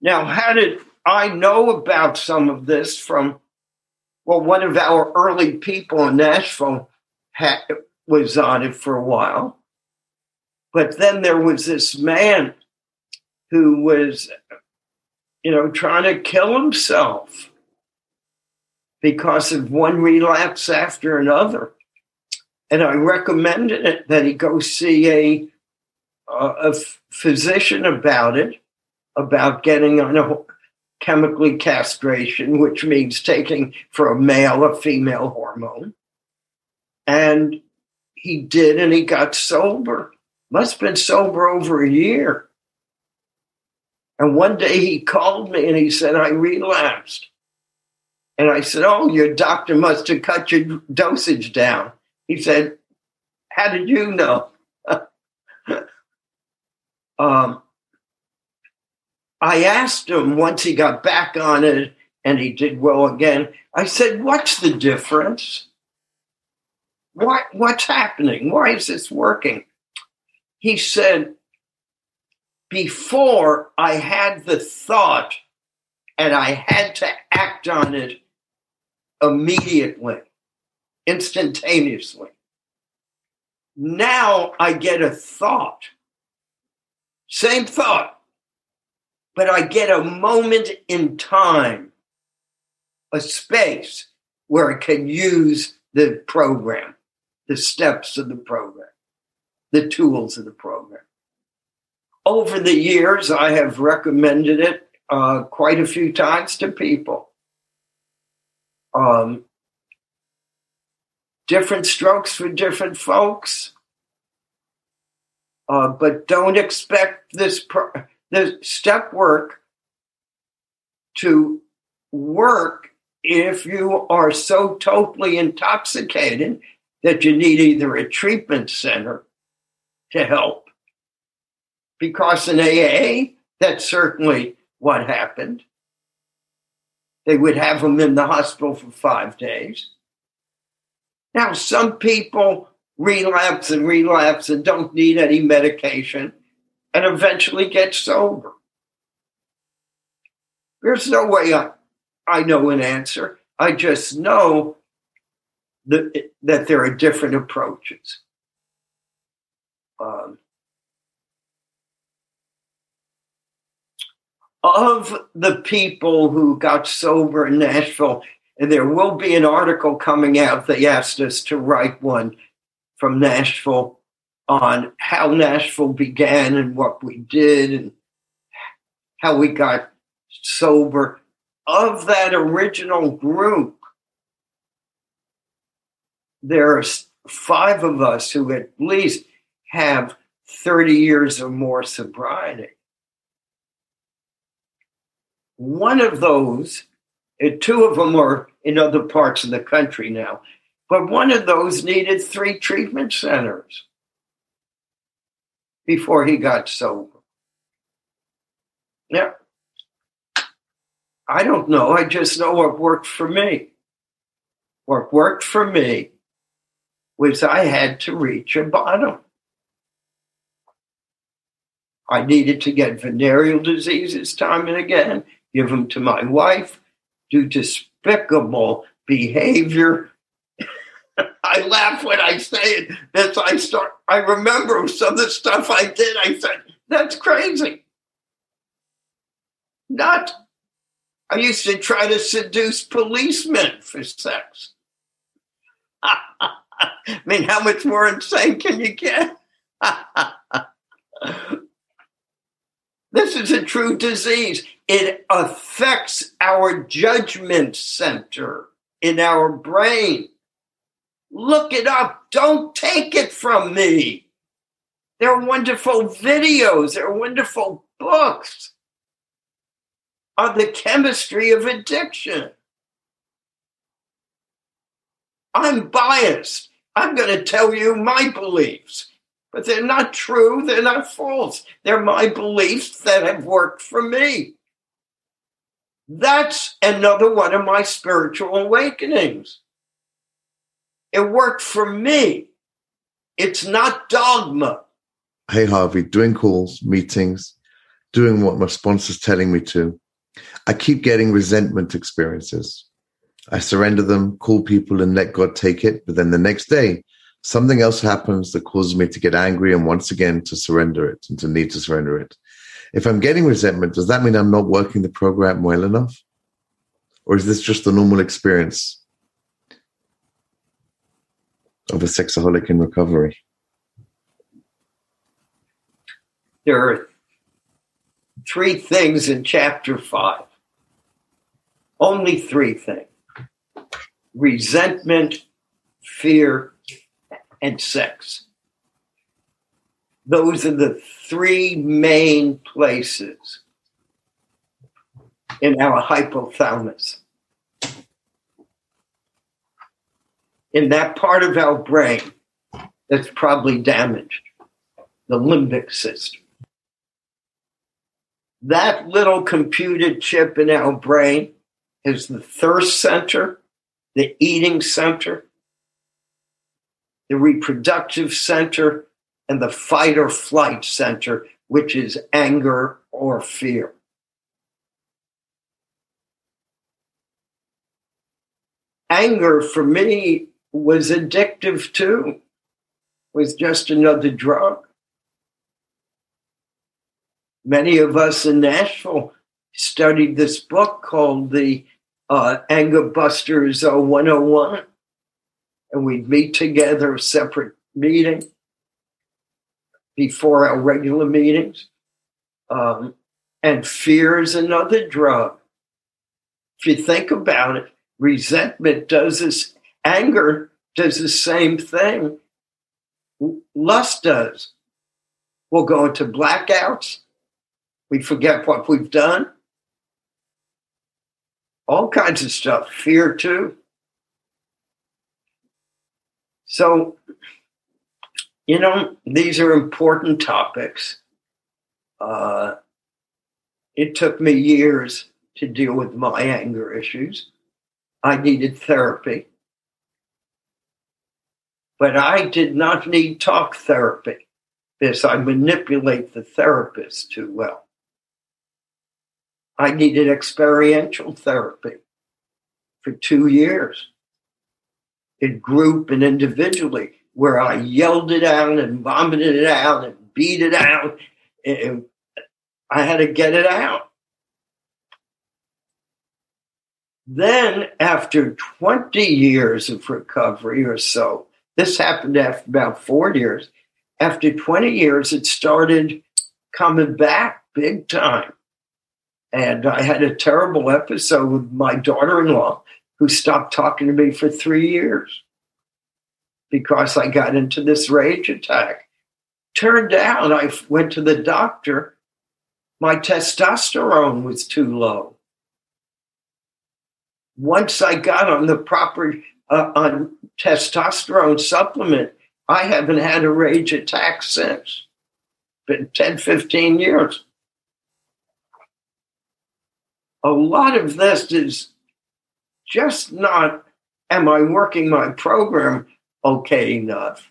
Now, how did I know about some of this from, well, one of our early people in Nashville was on it for a while. But then there was this man who was, you know, trying to kill himself because of one relapse after another. And I recommended it that he go see a, a physician about it, about getting on a chemically castration, which means taking for a male a female hormone. And he did, and he got sober. Must have been sober over a year. And one day he called me and he said, I relapsed. And I said, Oh, your doctor must have cut your dosage down. He said, How did you know? um, I asked him once he got back on it and he did well again. I said, What's the difference? What, what's happening? Why is this working? He said, Before I had the thought and I had to act on it immediately, instantaneously. Now I get a thought, same thought but I get a moment in time, a space where I can use the program, the steps of the program, the tools of the program. Over the years, I have recommended it uh, quite a few times to people. Um, different strokes for different folks. Uh, but don't expect this. Pro- the step work to work if you are so totally intoxicated that you need either a treatment center to help. Because in AA, that's certainly what happened. They would have them in the hospital for five days. Now, some people relapse and relapse and don't need any medication and eventually get sober? There's no way I, I know an answer. I just know that, there are different approaches. Um, of the people who got sober in Nashville, and there will be an article coming out. They asked us to write one from Nashville on how Nashville began and what we did and how we got sober. Of that original group, there are five of us who at least have 30 years or more sobriety. One of those, two of them are in other parts of the country now, but one of those needed three treatment centers before he got sober. Now, I don't know. I just know what worked for me. What worked for me was I had to reach a bottom. I needed to get venereal diseases time and again, give them to my wife, do despicable behavior I laugh when I say it. As I start, I remember some of the stuff I did. I said, "That's crazy." Not. I used to try to seduce policemen for sex. I mean, how much more insane can you get? this is a true disease. It affects our judgment center in our brain. Look it up. Don't take it from me. There are wonderful videos, there are wonderful books on the chemistry of addiction. I'm biased. I'm going to tell you my beliefs, but they're not true. They're not false. They're my beliefs that have worked for me. That's another one of my spiritual awakenings. It worked for me. It's not dogma. Hey, Harvey, doing calls, meetings, doing what my sponsor's telling me to. I keep getting resentment experiences. I surrender them, call people, and let God take it. But then the next day, something else happens that causes me to get angry and once again to surrender it and to need to surrender it. If I'm getting resentment, does that mean I'm not working the program well enough? Or is this just the normal experience of a sexaholic in recovery? There are three things in chapter five. Only three things resentment, fear, and sex. Those are the three main places in our hypothalamus. In that part of our brain that's probably damaged, the limbic system. That little computed chip in our brain is the thirst center, the eating center, the reproductive center, and the fight or flight center, which is anger or fear. Anger for me was addictive too, was just another drug. Many of us in Nashville studied this book called the uh, Anger Busters 101, and we'd meet together, separate meeting before our regular meetings. Um, and fear is another drug. If you think about it, resentment does this, anger does the same thing. Lust does. We'll go into blackouts. We forget what we've done. All kinds of stuff. Fear, too. So, you know, these are important topics. Uh, it took me years to deal with my anger issues. I needed therapy. But I did not need talk therapy because I manipulate the therapist too well. I needed experiential therapy for two years in group and individually, where I yelled it out and vomited it out and beat it out. And I had to get it out. Then, after 20 years of recovery or so, this happened after about four years. After 20 years, it started coming back big time. And I had a terrible episode with my daughter in law who stopped talking to me for three years because I got into this rage attack. Turned out I went to the doctor, my testosterone was too low. Once I got on the proper uh, on testosterone supplement, I haven't had a rage attack since. Been 10, 15 years a lot of this is just not, am I working my program okay enough?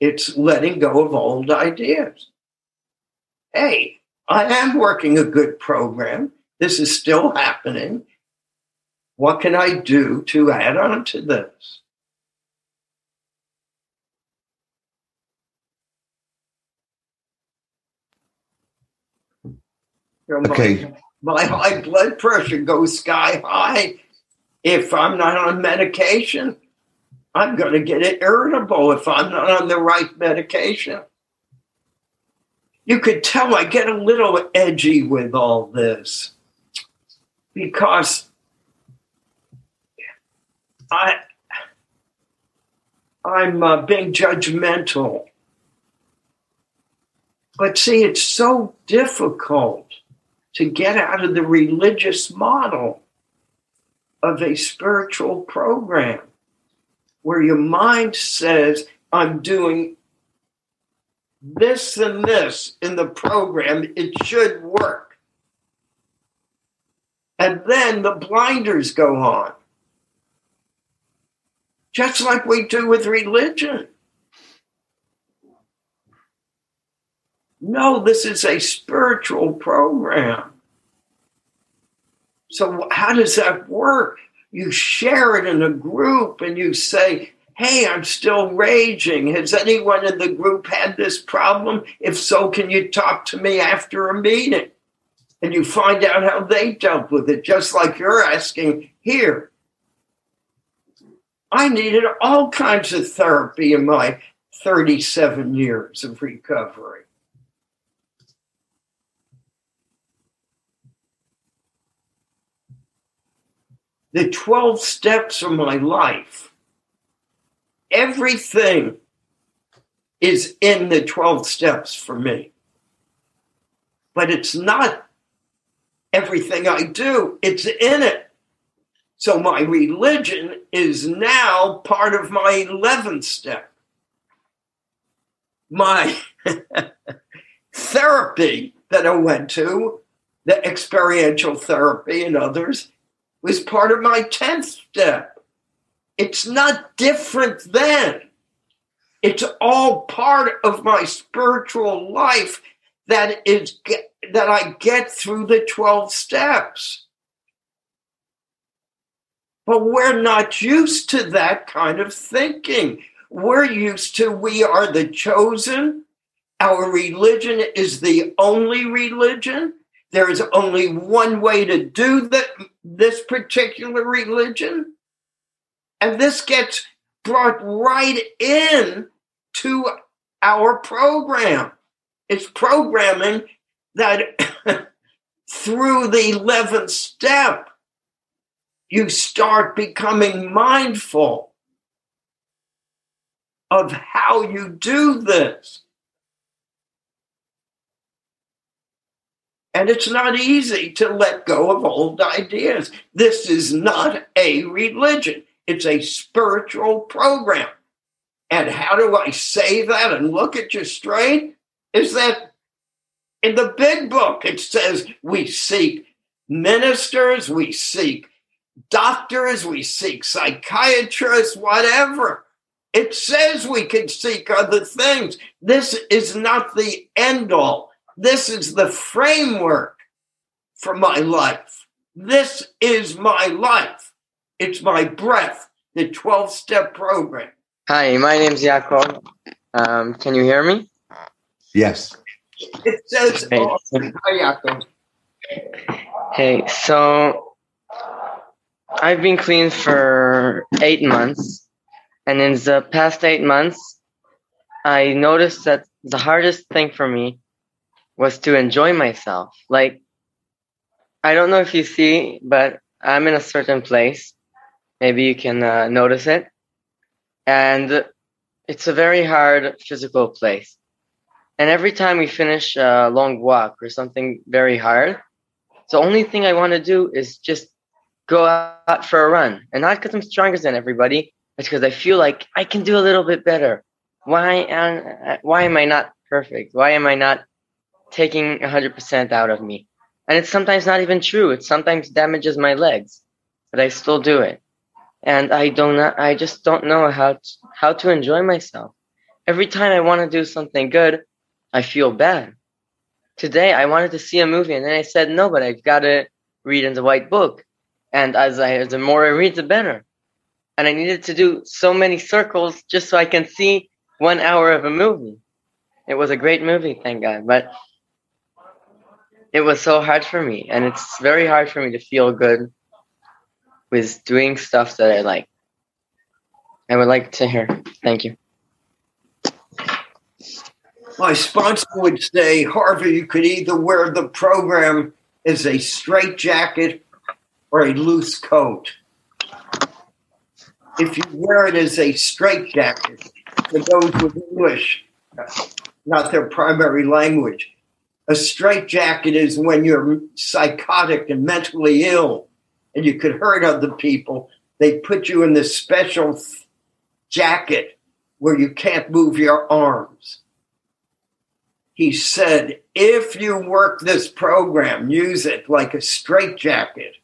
It's letting go of old ideas. Hey, I am working a good program. This is still happening. What can I do to add on to this? You know, Okay. My, my high blood pressure goes sky high. If I'm not on medication, I'm going to get it irritable if I'm not on the right medication. You could tell I get a little edgy with all this because I I'm uh, being judgmental. But see, it's so difficult to get out of the religious model of a spiritual program where your mind says, I'm doing this and this in the program, it should work. And then the blinders go on. Just like we do with religion. No, this is a spiritual program. So, how does that work? You share it in a group and you say, Hey, I'm still raging. Has anyone in the group had this problem? If so, can you talk to me after a meeting? And you find out how they dealt with it, just like you're asking here. I needed all kinds of therapy in my 37 years of recovery. The 12 steps of my life, everything is in the 12 steps for me. But it's not everything I do, it's in it. So my religion is now part of my 11th step. My therapy that I went to, the experiential therapy and others, was part of my 10th step. It's not different then. It's all part of my spiritual life that is that I get through the 12 steps. But we're not used to that kind of thinking. We're used to we are the chosen. Our religion is the only religion. There is only one way to do the, this particular religion. And this gets brought right in to our program. It's programming that through the 11th step, you start becoming mindful of how you do this. And it's not easy to let go of old ideas. This is not a religion, it's a spiritual program. And how do I say that and look at you straight? Is that in the big book it says we seek ministers, we seek doctors, we seek psychiatrists, whatever. It says we can seek other things. This is not the end all. This is the framework for my life. This is my life. It's my breath, the 12 step program. Hi, my name's Jakob. Um, can you hear me? Yes. It says, Hey. oh, hi, Jakob. Hey, so I've been clean for eight months, and in the past eight months, I noticed that the hardest thing for me was to enjoy myself. Like, I don't know if you see, but I'm in a certain place. Maybe you can uh, notice it. And it's a very hard physical place. And every time we finish a long walk or something very hard, the only thing I want to do is just go out for a run. And not because I'm stronger than everybody, it's because I feel like I can do a little bit better. Why am, why am I not perfect? Why am I not taking 100% out of me? And it's sometimes not even true. It sometimes damages my legs, but I still do it. And I don't I just don't know how to, how to enjoy myself. Every time I want to do something good, I feel bad. Today I wanted to see a movie and then I said no, but I've got to read in the white book. And as I the more I read the better. And I needed to do so many circles just so I can see one hour of a movie. It was a great movie, thank God. But it was so hard for me, and it's very hard for me to feel good with doing stuff that I like. I would like to hear. Thank you. My sponsor would say, Harvey, you could either wear the program as a straight jacket or a loose coat. If you wear it as a straight jacket, for those with English, not their primary language, a straitjacket is when you're psychotic and mentally ill and you could hurt other people. They put you in this special jacket where you can't move your arms he said, if you work this program, use it like a straitjacket,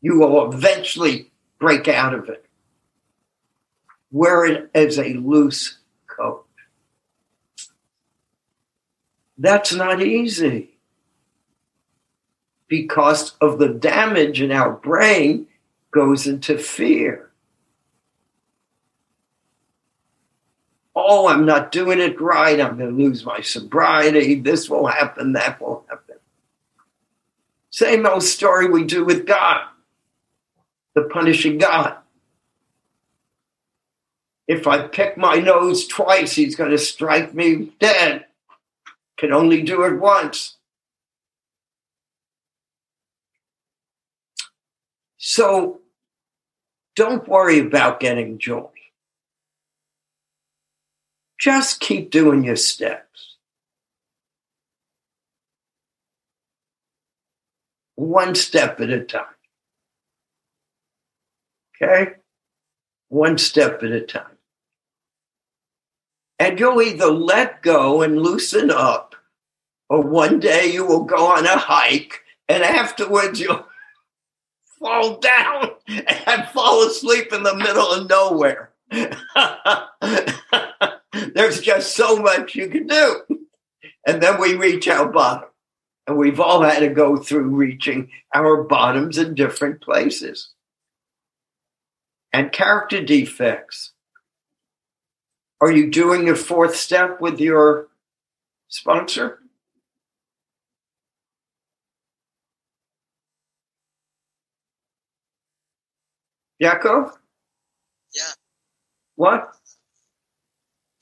you will eventually break out of it. Wear it as a loose coat. That's not easy because of the damage in our brain goes into fear. oh, I'm not doing it right. I'm going to lose my sobriety. This will happen. That will happen. Same old story we do with God, the punishing God. If I pick my nose twice, he's going to strike me dead. Can only do it once. So don't worry about getting joy. Just keep doing your steps. One step at a time. Okay? One step at a time. And you'll either let go and loosen up, or one day you will go on a hike, and afterwards you'll fall down and fall asleep in the middle of nowhere. There's just so much you can do. And then we reach our bottom. And we've all had to go through reaching our bottoms in different places. And character defects. Are you doing your fourth step with your sponsor? Yaakov? Yeah. What?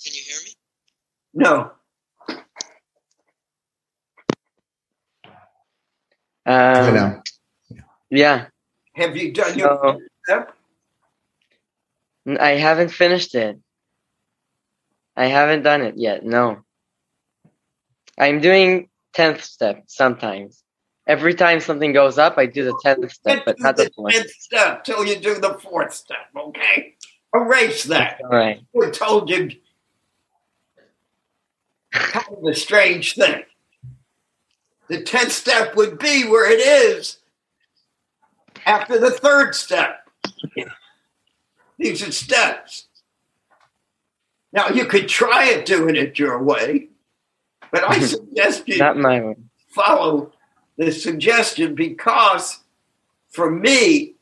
Can you hear me? No. Um, now. yeah. Have you done your So, step? I haven't finished it. I haven't done it yet. No. I'm doing tenth step sometimes. Every time something goes up, I do the tenth step, but not the fourth. tenth step till you do the fourth step, okay? Erase that. All right. We're told you kind of a strange thing. The tenth step would be where it is after the third step. These are steps. Now you could try it doing it your way, but I suggest you Not my way. follow the suggestion because for me,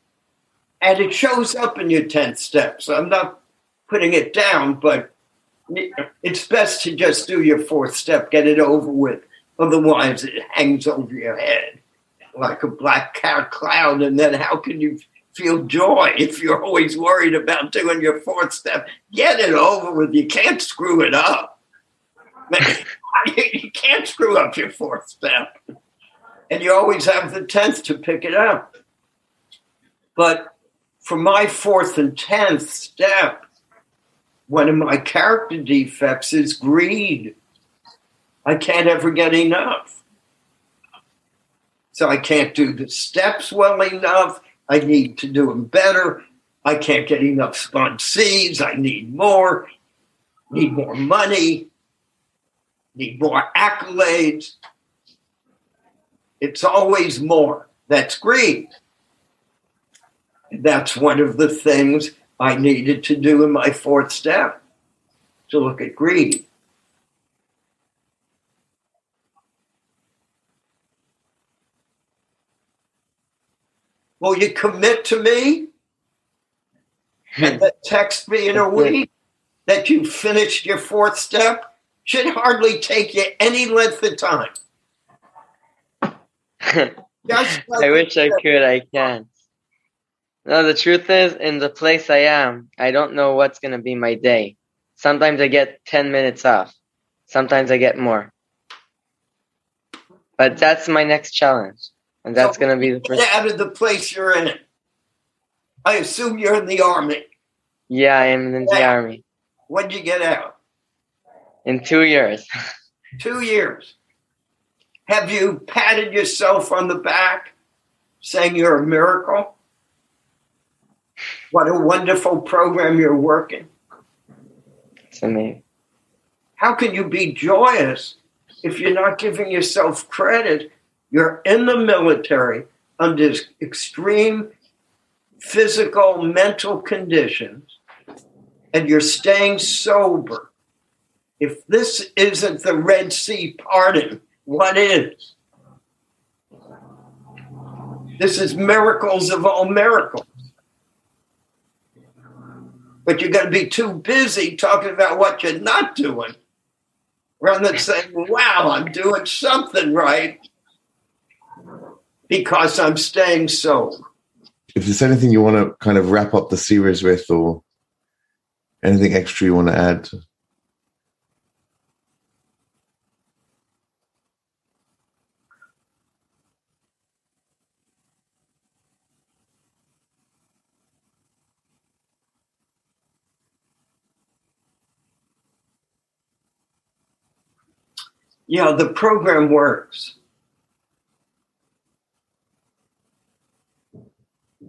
and it shows up in your 10th step. So I'm not putting it down, but it's best to just do your fourth step, get it over with. Otherwise, it hangs over your head like a black cat cloud. And then how can you feel joy if you're always worried about doing your fourth step? Get it over with. You can't screw it up. you can't screw up your fourth step. And you always have the 10th to pick it up. But for my fourth and 10th step, one of my character defects is greed. I can't ever get enough. So I can't do the steps well enough. I need to do them better. I can't get enough sponsees. I need more. Need more money. Need more accolades. It's always more. That's greed. That's one of the things I needed to do in my fourth step to look at greed. Will you commit to me and then text me in a week that you finished your fourth step? Should hardly take you any length of time. I wish I could. I can't. No, the truth is, in the place I am, I don't know what's going to be my day. Sometimes I get 10 minutes off. Sometimes I get more. But that's my next challenge. And that's So, going to be the first. Get out of the place you're in. I assume you're in the army. Yeah, I am in the army. When'd you get out? In two years. Two years. Have you patted yourself on the back saying you're a miracle? What a wonderful program you're working. It's amazing. How can you be joyous if you're not giving yourself credit? You're in the military under extreme physical, mental conditions, and you're staying sober. If this isn't the Red Sea parting, what is? This is miracles of all miracles. but you're going to be too busy talking about what you're not doing rather than saying, wow, I'm doing something right because I'm staying sober. If there's anything you want to kind of wrap up the series with, or anything extra you want to add? Yeah, the program works.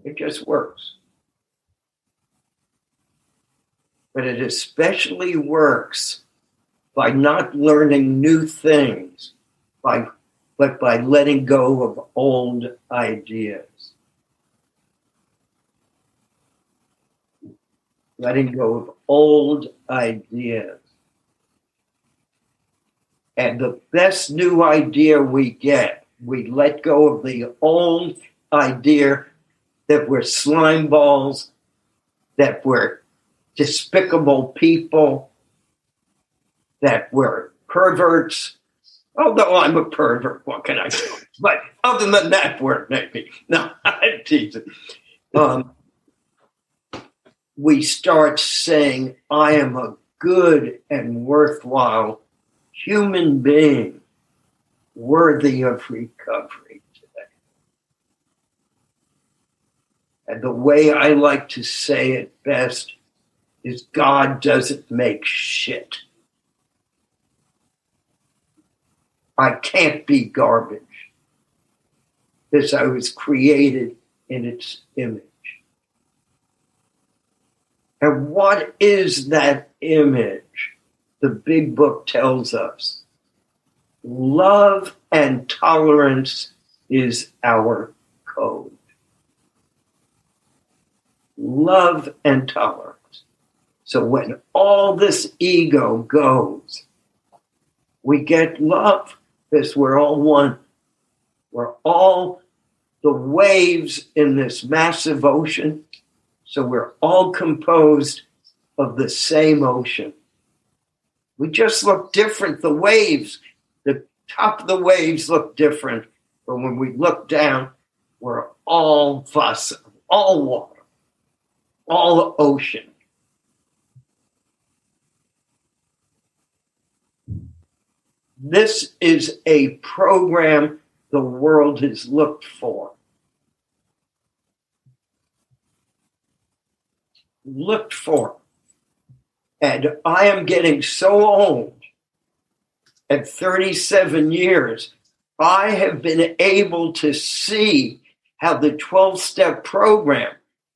It just works. But it especially works by not learning new things, by, but by letting go of old ideas. Letting go of old ideas. And the best new idea we get, we let go of the old idea that we're slime balls, that we're despicable people, that we're perverts. Although I'm a pervert, what can I do? But other than that word, maybe. No, I'm teasing. Um, we start saying, I am a good and worthwhile human being worthy of recovery today. And the way I like to say it best is God doesn't make shit. I can't be garbage because I was created in its image. And what is that image? The big book tells us love and tolerance is our code. Love and tolerance. So when all this ego goes, we get love because we're all one. We're all the waves in this massive ocean. So we're all composed of the same ocean. We just look different. The waves, the top of the waves look different. But when we look down, we're all fuss, all water, all ocean. This is a program the world has looked for. Looked for. And I am getting so old at 37 years, I have been able to see how the 12 step program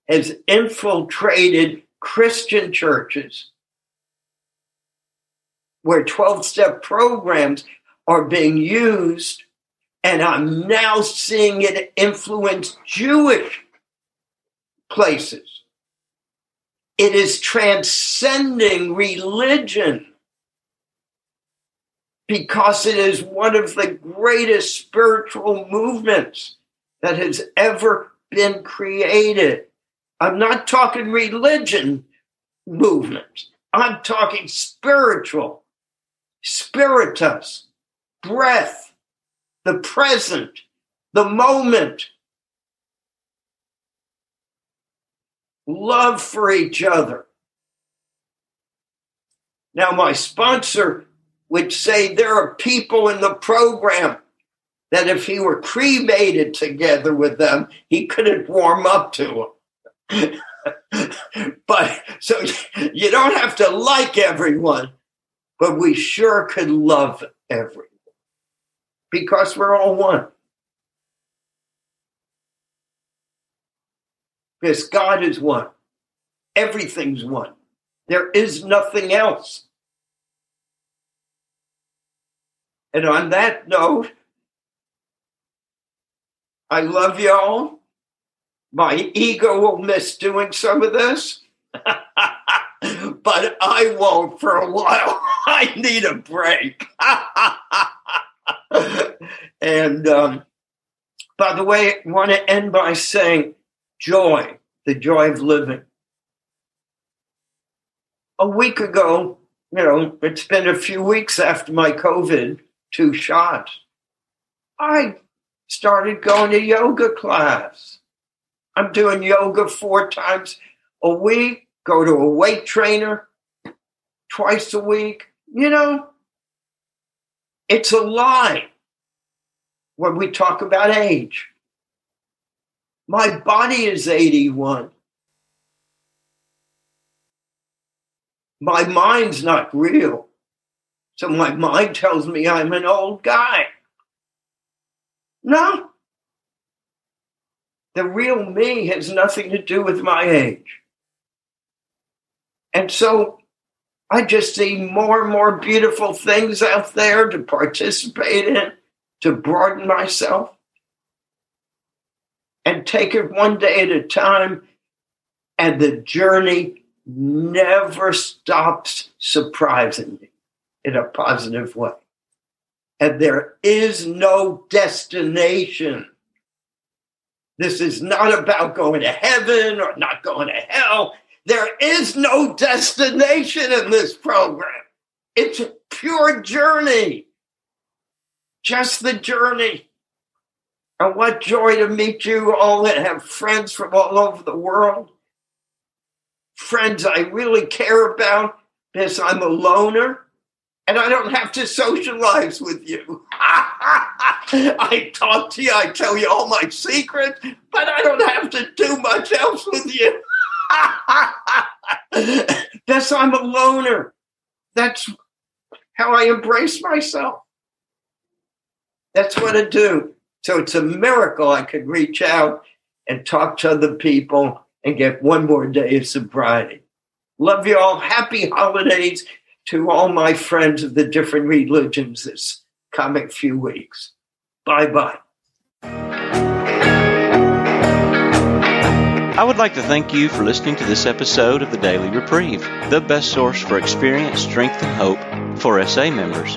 has infiltrated Christian churches where 12 step programs are being used. And I'm now seeing it influence Jewish places. It is transcending religion because it is one of the greatest spiritual movements that has ever been created. I'm not talking religion movement. I'm talking spiritual, spiritus, breath, the present, the moment, love for each other. Now, my sponsor would say there are people in the program that if he were cremated together with them, he couldn't warm up to them. but so you don't have to like everyone, but we sure could love everyone because we're all one. Because God is one. Everything's one. There is nothing else. And on that note, I love y'all. My ego will miss doing some of this, but I won't for a while. I need a break. and um, by the way, I want to end by saying joy, the joy of living. a week ago, you know, it's been a few weeks after my COVID two shots. I started going to yoga class. I'm doing yoga four times a week, go to a weight trainer twice a week. You know, it's a lie when we talk about age. My body is 81. My mind's not real. So my mind tells me I'm an old guy. No. The real me has nothing to do with my age. And so I just see more and more beautiful things out there to participate in, to broaden myself, and take it one day at a time. And the journey never stops surprising me in a positive way. And there is no destination. This is not about going to heaven or not going to hell. There is no destination in this program. It's a pure journey. Just the journey. And what joy to meet you all that have friends from all over the world. Friends I really care about because I'm a loner and I don't have to socialize with you. I talk to you, I tell you all my secrets, but I don't have to do much else with you. That's I'm a loner. That's how I embrace myself. That's what I do. So it's a miracle I could reach out and talk to other people and get one more day of sobriety. Love you all. Happy holidays to all my friends of the different religions this coming few weeks. Bye bye. I would like to thank you for listening to this episode of the Daily Reprieve, the best source for experience, strength, and hope for SA members.